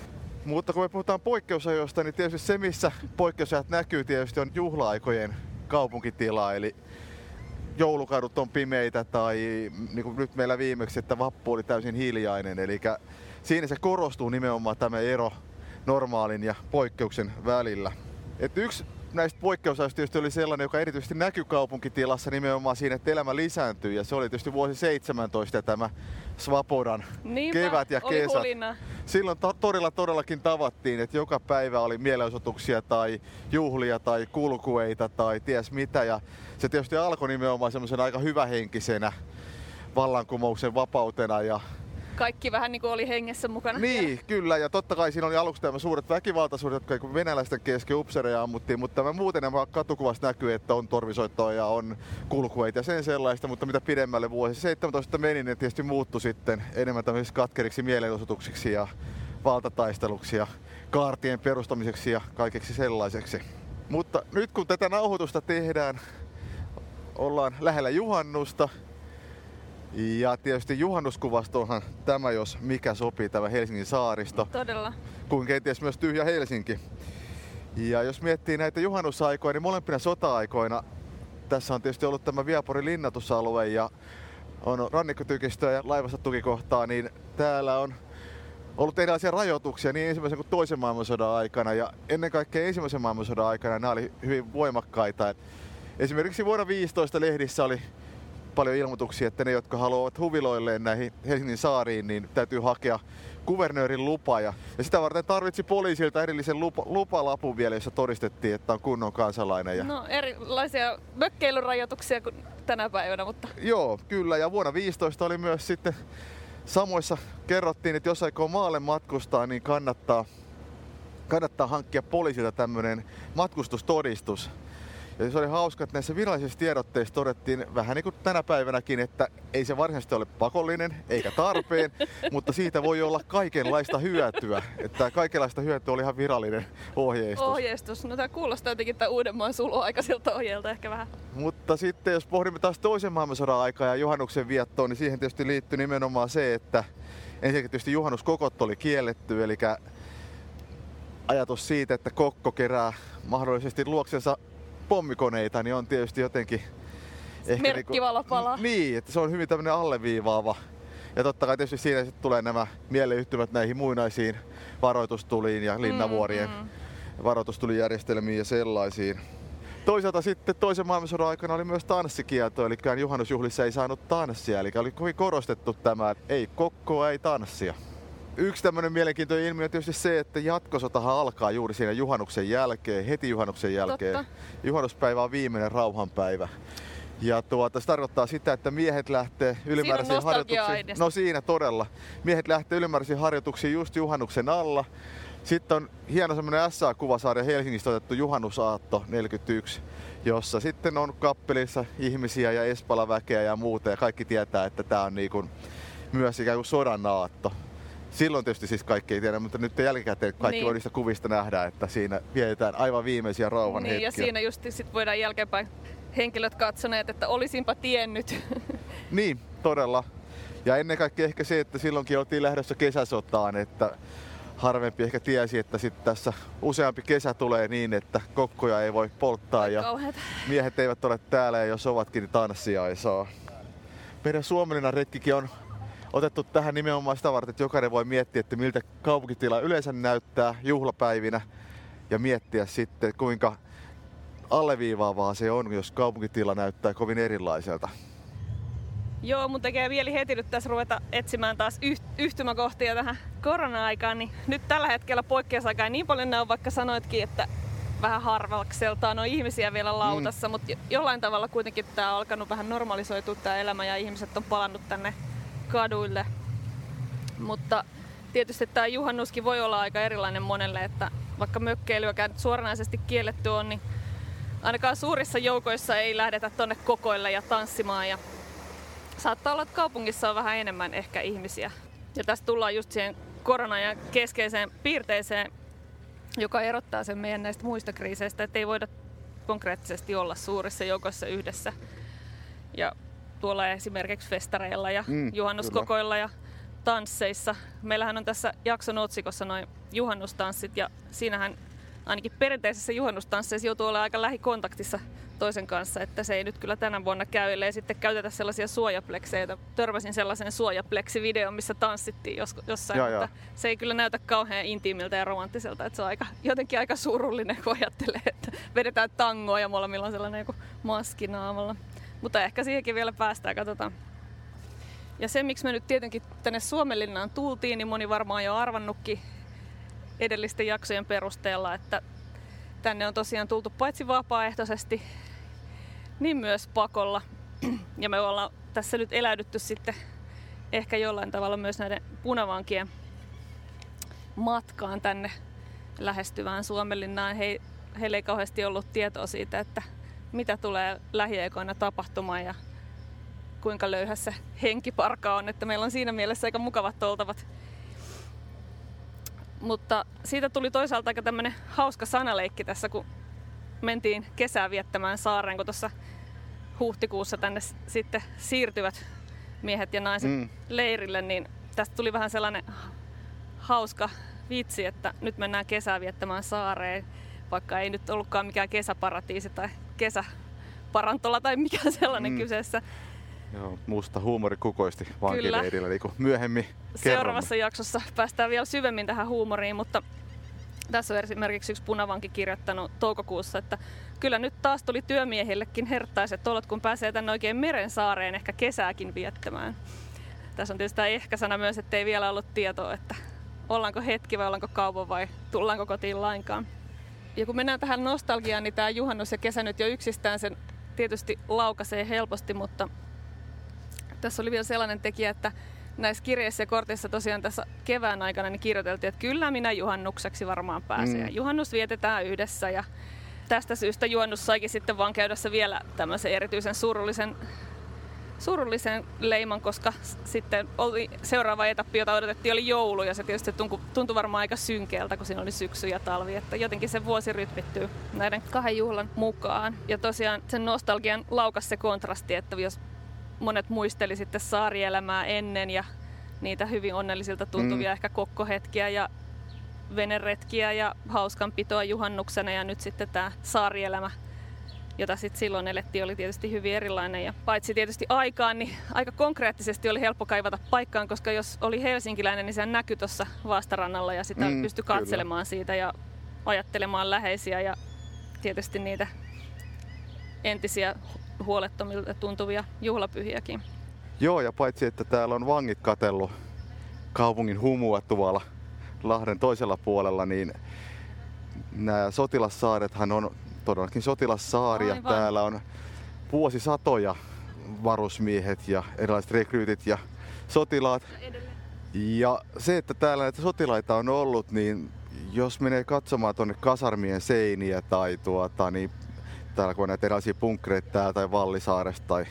Mutta kun me puhutaan poikkeusajoista, niin tietysti se, missä poikkeusajat näkyy tietysti on juhla-aikojen kaupunkitila, eli joulukadut on pimeitä tai niin kuin nyt meillä viimeksi, että vappu oli täysin hiljainen. Eli siinä se korostuu nimenomaan tämä ero normaalin ja poikkeuksen välillä. Et yksi näistä poikkeusajoista tietysti oli sellainen, joka erityisesti näkyy kaupunkitilassa nimenomaan siinä, että elämä lisääntyy. Ja se oli tietysti vuosi 17 tämä Svapodan Niinpä, kevät ja hulina. Silloin to- torilla todellakin tavattiin, että joka päivä oli mielenosoituksia tai juhlia tai kulkueita tai ties mitä. Ja se tietysti alkoi nimenomaan semmoisen aika hyvähenkisenä vallankumouksen vapautena ja Kaikki vähän niin kuin oli hengessä mukana. niin, kyllä. Ja totta kai siinä oli aluksi tämä suuret väkivaltaisuudet, jotka venäläisten kesken upseereja ammuttiin, mutta tämä muuten nämä katukuvassa näkyy, että on torvisoittoa ja on kulkueita ja sen sellaista, mutta mitä pidemmälle vuosi 17 meni, niin tietysti muuttui sitten enemmän tämmöisiksi katkeriksi mielenosoituksiksi ja valtataisteluksi ja kaartien perustamiseksi ja kaikeksi sellaiseksi. Mutta nyt kun tätä nauhoitusta tehdään, ollaan lähellä juhannusta, ja tietysti juhannuskuvastoonhan tämä, jos mikä sopii, tämä Helsingin saaristo, Todella. kuin kenties myös tyhjä Helsinki. Ja jos miettii näitä juhannusaikoja, niin molempina sota-aikoina tässä on tietysti ollut tämä Viaporin linnatusalue ja on rannikkotykistöä ja laivassa tukikohtaa, niin täällä on ollut erilaisia rajoituksia niin ensimmäisen kuin toisen maailmansodan aikana. Ja ennen kaikkea ensimmäisen maailmansodan aikana nämä oli hyvin voimakkaita. Esimerkiksi vuonna 15 lehdissä oli paljon ilmoituksia, että ne, jotka haluavat huviloilleen näihin Helsingin saariin, niin täytyy hakea kuvernöörin lupa. Ja, ja sitä varten tarvitsi poliisilta erillisen lupa, lupalapun vielä, jossa todistettiin, että on kunnon kansalainen. Ja... No erilaisia mökkeilyrajoituksia kuin tänä päivänä, mutta Joo, kyllä. Ja vuonna 15 oli myös sitten samoissa kerrottiin, että jos aikoo maalle matkustaa, niin kannattaa, kannattaa hankkia poliisilta tämmöinen matkustustodistus. Ja se oli hauska, että näissä virallisissa tiedotteissa todettiin vähän niin kuin tänä päivänäkin, että ei se varsinaisesti ole pakollinen eikä tarpeen, mutta siitä voi olla kaikenlaista hyötyä. Että kaikenlaista hyötyä oli ihan virallinen ohjeistus. ohjeistus. No tämä kuulostaa jotenkin tämän Uudenmaan suluaikaisilta ohjeilta ehkä vähän. Mutta sitten jos pohdimme taas toisen maailmansodan aikaa ja juhannuksen viettoon, niin siihen tietysti liittyy nimenomaan se, että ensinnäkin tietysti juhannuskokot oli kielletty, eli ajatus siitä, että kokko kerää mahdollisesti luoksensa pommikoneita, niin on tietysti jotenkin... Merkkivalopala. Niin, että se on hyvin tämmöinen alleviivaava. Ja totta kai tietysti siinä sitten tulee nämä mieleyhtymät näihin muinaisiin varoitustuliin ja linnavuorien Mm, mm. varoitustulijärjestelmiin ja sellaisiin. Toisaalta sitten toisen maailmansodan aikana oli myös tanssikielto, eli juhannusjuhlissa ei saanut tanssia, eli oli kovin korostettu tämä, että ei kokkoa, ei tanssia. Yksi tämmöinen mielenkiintoinen ilmiö on tietysti se, että jatkosotahan alkaa juuri siinä juhannuksen jälkeen, heti juhannuksen jälkeen. Totta. Juhannuspäivä on viimeinen rauhanpäivä. Ja tuota, se tarkoittaa sitä, että miehet lähtee ylimääräisiin harjoituksiin. No siinä todella. Miehet lähtee ylimääräisiin harjoituksiin just juhannuksen alla. Sitten on hieno semmoinen SA-kuvasarja Helsingistä otettu juhannusaatto 41, jossa sitten on kappelissa ihmisiä ja Espala-väkeä ja muuta. Ja kaikki tietää, että tämä on niinku myös ikään kuin sodan aatto. Silloin tietysti siis kaikki ei tiedä, mutta nyt jälkikäteen kaikki Niin. voi niistä kuvista nähdä, että siinä vietetään aivan viimeisiä rauhan Niin, hetkiä. ja siinä just sit voidaan jälkeenpäin henkilöt katsoneet, että olisinpa tiennyt. Niin, todella. Ja ennen kaikkea ehkä se, että silloinkin oltiin lähdössä kesäsotaan, että harvempi ehkä tiesi, että sitten tässä useampi kesä tulee niin, että kokkoja ei voi polttaa ja miehet eivät ole täällä ja jos ovatkin, niin tanssia ei saa. Meidän Suomenlinnan retkikin on otettu tähän nimenomaan sitä varten, että jokainen voi miettiä, että miltä kaupunkitila yleensä näyttää juhlapäivinä ja miettiä sitten, kuinka alleviivaavaa se on, jos kaupunkitila näyttää kovin erilaiselta. Joo, mun tekee mieli heti nyt tässä ruveta etsimään taas yhtymäkohtia tähän korona-aikaan, niin nyt tällä hetkellä poikkeusaikaa niin paljon näy, vaikka sanoitkin, että vähän harvakseltaan on ihmisiä vielä lautassa, mm. mutta jollain tavalla kuitenkin tämä on alkanut vähän normalisoitua tämä elämä ja ihmiset on palannut tänne kaduille. Mutta tietysti tämä juhannuskin voi olla aika erilainen monelle, että vaikka mökkeilyäkään suoranaisesti kielletty on, niin ainakaan suurissa joukoissa ei lähdetä tonne kokoille ja tanssimaan. Ja saattaa olla, että kaupungissa on vähän enemmän ehkä ihmisiä. Ja tästä tullaan just siihen koronan ja keskeiseen piirteeseen, joka erottaa sen meidän näistä muista kriiseistä, että ei voida konkreettisesti olla suurissa joukossa yhdessä. Ja tuolla esimerkiksi festareilla ja mm, juhannuskokoilla kyllä. ja tansseissa. Meillähän on tässä jakson otsikossa noin juhannustanssit ja siinähän ainakin perinteisessä juhannustansseissa joutuu olla aika lähikontaktissa toisen kanssa, että se ei nyt kyllä tänä vuonna käy, ellei sitten käytetä sellaisia suojaplekseitä. Törmäsin sellaisen suojapleksivideon, missä tanssittiin jos, jossain, ja, mutta ja. se ei kyllä näytä kauhean intiimiltä ja romanttiselta, että se on aika, jotenkin aika surullinen, kun ajattelee, että vedetään tangoa ja molemmilla on sellainen joku maski naamalla. Mutta ehkä siihenkin vielä päästään, katsotaan. Ja se, miksi me nyt tietenkin tänne Suomenlinnaan tultiin, niin moni varmaan jo arvannutkin edellisten jaksojen perusteella, että tänne on tosiaan tultu paitsi vapaaehtoisesti, niin myös pakolla. Ja me ollaan tässä nyt eläydytty sitten ehkä jollain tavalla myös näiden punavankien matkaan tänne lähestyvään Suomenlinnaan. He, heillä ei kauheasti ollut tietoa siitä, että mitä tulee lähiaikoina tapahtumaan ja kuinka löyhässä henkiparka on, että meillä on siinä mielessä aika mukavat oltavat. Mutta siitä tuli toisaalta aika tämmöinen hauska sanaleikki tässä, kun mentiin kesää viettämään saareen, kun tuossa huhtikuussa tänne sitten siirtyvät miehet ja naiset mm. leirille, niin tästä tuli vähän sellainen hauska vitsi, että nyt mennään kesää viettämään saareen, vaikka ei nyt ollutkaan mikään kesäparatiisi tai kesäparantola tai mikä sellainen mm. kyseessä. Joo, musta huumori kukoisti vankileirillä, niin kuin myöhemmin Seuraavassa kerromme. jaksossa päästään vielä syvemmin tähän huumoriin, mutta tässä on esimerkiksi yksi punavanki kirjoittanut toukokuussa, että kyllä nyt taas tuli työmiehillekin herttaiset olot, kun pääsee tänne oikein meren saareen ehkä kesääkin viettämään. Tässä on tietysti tämä ehkä-sana myös, että ei vielä ollut tietoa, että ollaanko hetki vai ollaanko kauan vai tullaanko kotiin lainkaan. Ja kun mennään tähän nostalgiaan, niin tämä juhannus ja kesä nyt jo yksistään sen tietysti laukaisee helposti, mutta tässä oli vielä sellainen tekijä, että näissä kirjeissä ja korteissa tosiaan tässä kevään aikana niin kirjoiteltiin, että kyllä minä juhannukseksi varmaan pääsen. Mm. juhannus vietetään yhdessä ja tästä syystä juhannus saikin sitten vaan käydessä vielä tämmöisen erityisen surullisen surullisen leiman, koska sitten oli seuraava etappi, jota odotettiin, oli joulu ja se tietysti tuntui, tuntui varmaan aika synkeältä, kun siinä oli syksy ja talvi, että jotenkin se vuosi rytmittyy näiden kahden juhlan mukaan. Ja tosiaan sen nostalgian laukas se kontrasti, että jos monet muisteli sitten saarielämää ennen ja niitä hyvin onnellisilta tuntuvia mm. ehkä kokkohetkiä ja veneretkiä ja hauskanpitoa juhannuksena ja nyt sitten tämä saarielämä, jota sitten silloin elettiin, oli tietysti hyvin erilainen. Ja paitsi tietysti aikaan, niin aika konkreettisesti oli helppo kaivata paikkaan, koska jos oli helsinkiläinen, niin se näkyi tuossa vaastarannalla ja sitä mm, pystyi katselemaan kyllä. siitä ja ajattelemaan läheisiä ja tietysti niitä entisiä huolettomilta tuntuvia juhlapyhiäkin. Joo, ja paitsi että täällä on vangit katellut kaupungin humua tuolla Lahden toisella puolella, niin nämä sotilassaarethan on todellakin sotilassaaria. Aivan. Täällä on vuosisatoja varusmiehet ja erilaiset rekryytit ja sotilaat. Ja se, että täällä näitä sotilaita on ollut, niin jos menee katsomaan tuonne kasarmien seiniä tai tuota, niin täällä kun on näitä erilaisia punkkereita täällä tai Vallisaaressa tai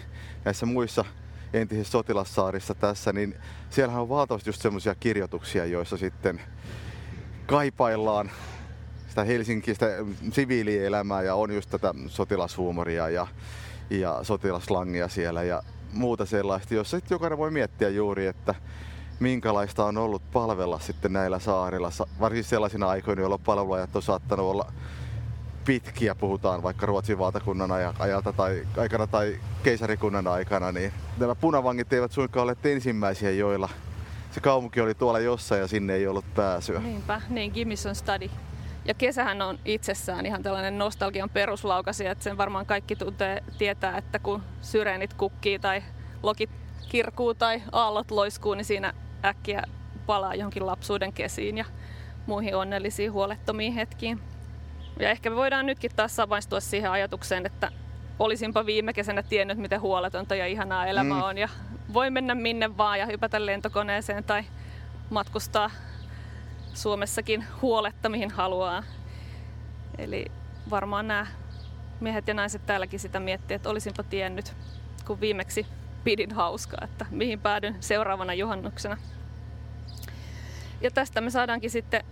näissä muissa entisissä sotilassaarissa tässä, niin siellähän on valtavasti just semmoisia kirjoituksia, joissa sitten kaipaillaan sitä Helsinkistä siviilielämää ja on just tätä sotilashuumoria ja, ja sotilaslangia siellä ja muuta sellaista, jossa sitten jokainen voi miettiä juuri, että minkälaista on ollut palvella sitten näillä saarilla, varsinkin sellaisina aikoina, jolloin palvelujat on saattanut olla pitkiä, puhutaan vaikka Ruotsin valtakunnan ajalta tai aikana tai keisarikunnan aikana, niin nämä punavangit eivät suinkaan ole ensimmäisiä, joilla se kaupunki oli tuolla jossain ja sinne ei ollut pääsyä. Niinpä, niin Gimison Study. Ja kesähän on itsessään ihan tällainen nostalgian peruslaukasi, että sen varmaan kaikki tuntee, tietää, että kun syreenit kukkii tai lokit kirkuu tai aallot loiskuu, niin siinä äkkiä palaa johonkin lapsuuden kesiin ja muihin onnellisiin huolettomiin hetkiin. Ja ehkä me voidaan nytkin taas samaistua siihen ajatukseen, että olisinpa viime kesänä tiennyt, miten huoletonta ja ihanaa elämä mm. on. Ja voi mennä minne vaan ja hypätä lentokoneeseen tai matkustaa Suomessakin huoletta, mihin haluaa. Eli varmaan nämä miehet ja naiset täälläkin sitä miettii, että olisinpa tiennyt, kun viimeksi pidin hauskaa, että mihin päädyn seuraavana juhannuksena. Ja tästä me saadaankin sitten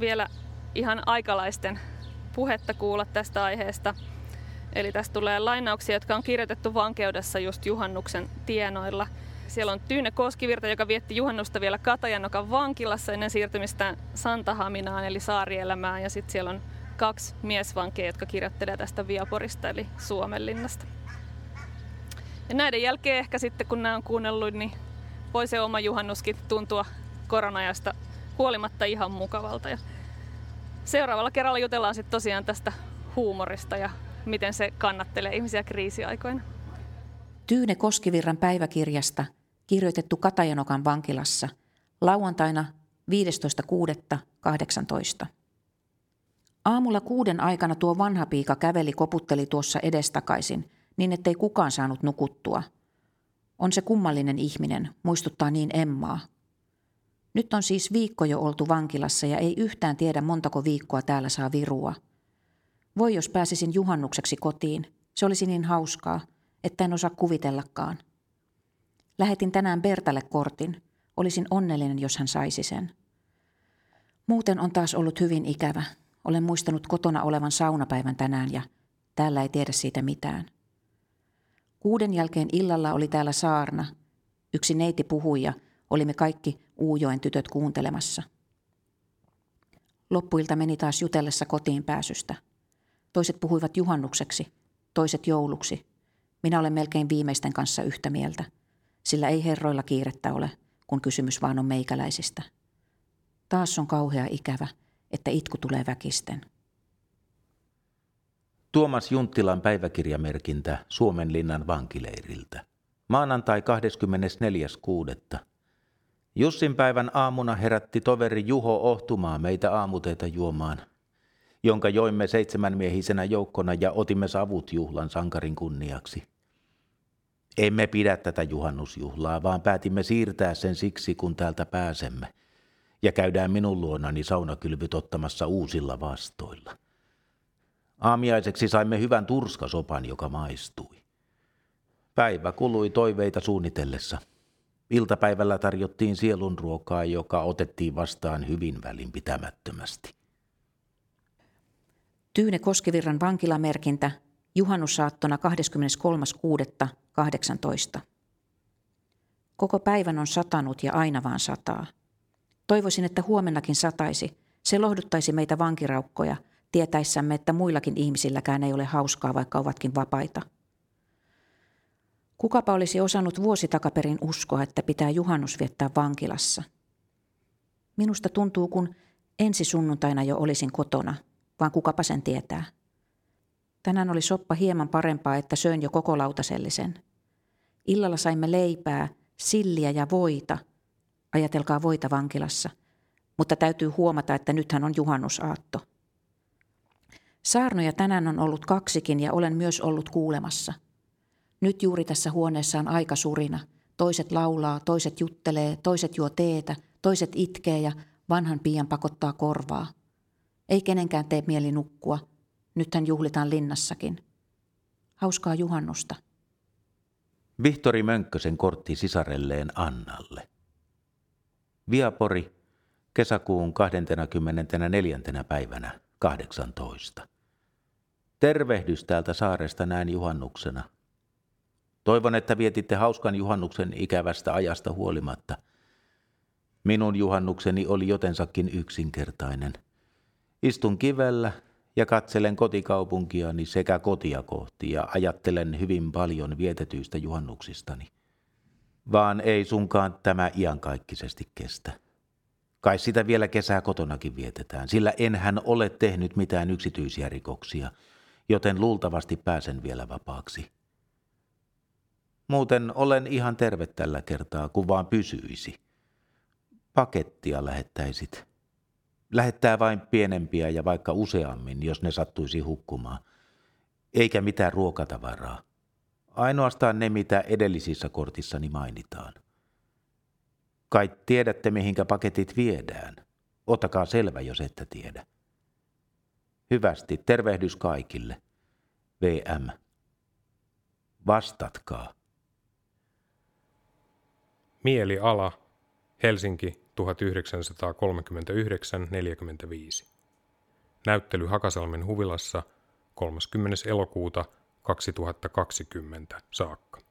vielä ihan aikalaisten puhetta kuulla tästä aiheesta. Eli tästä tulee lainauksia, jotka on kirjoitettu vankeudessa just juhannuksen tienoilla. Siellä on Tyyne Koskivirta, joka vietti juhannusta vielä Katajanokan vankilassa ennen siirtymistä Santahaminaan eli saarielämään. Ja sitten siellä on kaksi miesvankia, jotka kirjoittelee tästä Viaporista eli Suomenlinnasta. Ja näiden jälkeen ehkä sitten kun nämä on kuunnellut, niin voi se oma juhannuskin tuntua koronajasta huolimatta ihan mukavalta. Ja seuraavalla kerralla jutellaan sitten tosiaan tästä huumorista ja miten se kannattelee ihmisiä kriisiaikoina. Tyyne Koskivirran päiväkirjasta kirjoitettu Katajanokan vankilassa lauantaina 15.6.18. Aamulla kuuden aikana tuo vanha piika käveli koputteli tuossa edestakaisin, niin ettei kukaan saanut nukuttua. On se kummallinen ihminen, muistuttaa niin Emmaa – nyt on siis viikko jo oltu vankilassa ja ei yhtään tiedä montako viikkoa täällä saa virua. Voi jos pääsisin juhannukseksi kotiin. Se olisi niin hauskaa, että en osaa kuvitellakaan. Lähetin tänään Bertalle kortin. Olisin onnellinen, jos hän saisi sen. Muuten on taas ollut hyvin ikävä. Olen muistanut kotona olevan saunapäivän tänään ja täällä ei tiedä siitä mitään. Kuuden jälkeen illalla oli täällä saarna. Yksi neiti puhui ja olimme kaikki Uujoen tytöt kuuntelemassa. Loppuilta meni taas jutellessa kotiin pääsystä. Toiset puhuivat juhannukseksi, toiset jouluksi. Minä olen melkein viimeisten kanssa yhtä mieltä, sillä ei herroilla kiirettä ole, kun kysymys vaan on meikäläisistä. Taas on kauhea ikävä, että itku tulee väkisten. Tuomas Junttilan päiväkirjamerkintä Suomenlinnan vankileiriltä. Maanantai 24.6. Jussin päivän aamuna herätti toveri Juho ohtumaan meitä aamuteita juomaan, jonka joimme seitsemänmiehisenä joukkona ja otimme savut juhlan sankarin kunniaksi. Emme pidä tätä juhannusjuhlaa, vaan päätimme siirtää sen siksi, kun täältä pääsemme, ja käydään minun luonani saunakylvyt ottamassa uusilla vastoilla. Aamiaiseksi saimme hyvän turskasopan, joka maistui. Päivä kului toiveita suunnitellessa – Iltapäivällä tarjottiin sielunruokaa, joka otettiin vastaan hyvin välinpitämättömästi. Tyyne Koskivirran vankilamerkintä juhannussaattona 23.6.18. Koko päivän on satanut ja aina vaan sataa. Toivoisin, että huomennakin sataisi. Se lohduttaisi meitä vankiraukkoja, tietäissämme, että muillakin ihmisilläkään ei ole hauskaa, vaikka ovatkin vapaita – Kukapa olisi osannut vuosi takaperin uskoa, että pitää juhannus viettää vankilassa? Minusta tuntuu, kun ensi sunnuntaina jo olisin kotona, vaan kukapa sen tietää. Tänään oli soppa hieman parempaa, että söin jo koko lautasellisen. Illalla saimme leipää, silliä ja voita. Ajatelkaa voita vankilassa. Mutta täytyy huomata, että nythän on juhannusaatto. Saarnoja tänään on ollut kaksikin ja olen myös ollut kuulemassa – nyt juuri tässä huoneessa on aika surina. Toiset laulaa, toiset juttelee, toiset juo teetä, toiset itkee ja vanhan pian pakottaa korvaa. Ei kenenkään tee mieli nukkua. Nythän juhlitaan linnassakin. Hauskaa juhannusta. Vihtori Mönkkösen kortti sisarelleen Annalle. Viapori, kesäkuun 24. päivänä 18. Tervehdys täältä saaresta näin juhannuksena. Toivon, että vietitte hauskan juhannuksen ikävästä ajasta huolimatta. Minun juhannukseni oli jotensakin yksinkertainen. Istun kivellä ja katselen kotikaupunkiani sekä kotia kohti ja ajattelen hyvin paljon vietetyistä juhannuksistani. Vaan ei sunkaan tämä iankaikkisesti kestä. Kai sitä vielä kesää kotonakin vietetään, sillä enhän ole tehnyt mitään yksityisiä rikoksia, joten luultavasti pääsen vielä vapaaksi. Muuten olen ihan terve tällä kertaa, kun vaan pysyisi. Pakettia lähettäisit. Lähettää vain pienempiä ja vaikka useammin, jos ne sattuisi hukkumaan. Eikä mitään ruokatavaraa. Ainoastaan ne, mitä edellisissä kortissani mainitaan. Kai tiedätte, mihinkä paketit viedään. Ottakaa selvä, jos ette tiedä. Hyvästi, tervehdys kaikille. VM. Vastatkaa. Mieliala, Helsinki 1939-45. Näyttely Hakasalmen huvilassa 30. elokuuta 2020 saakka.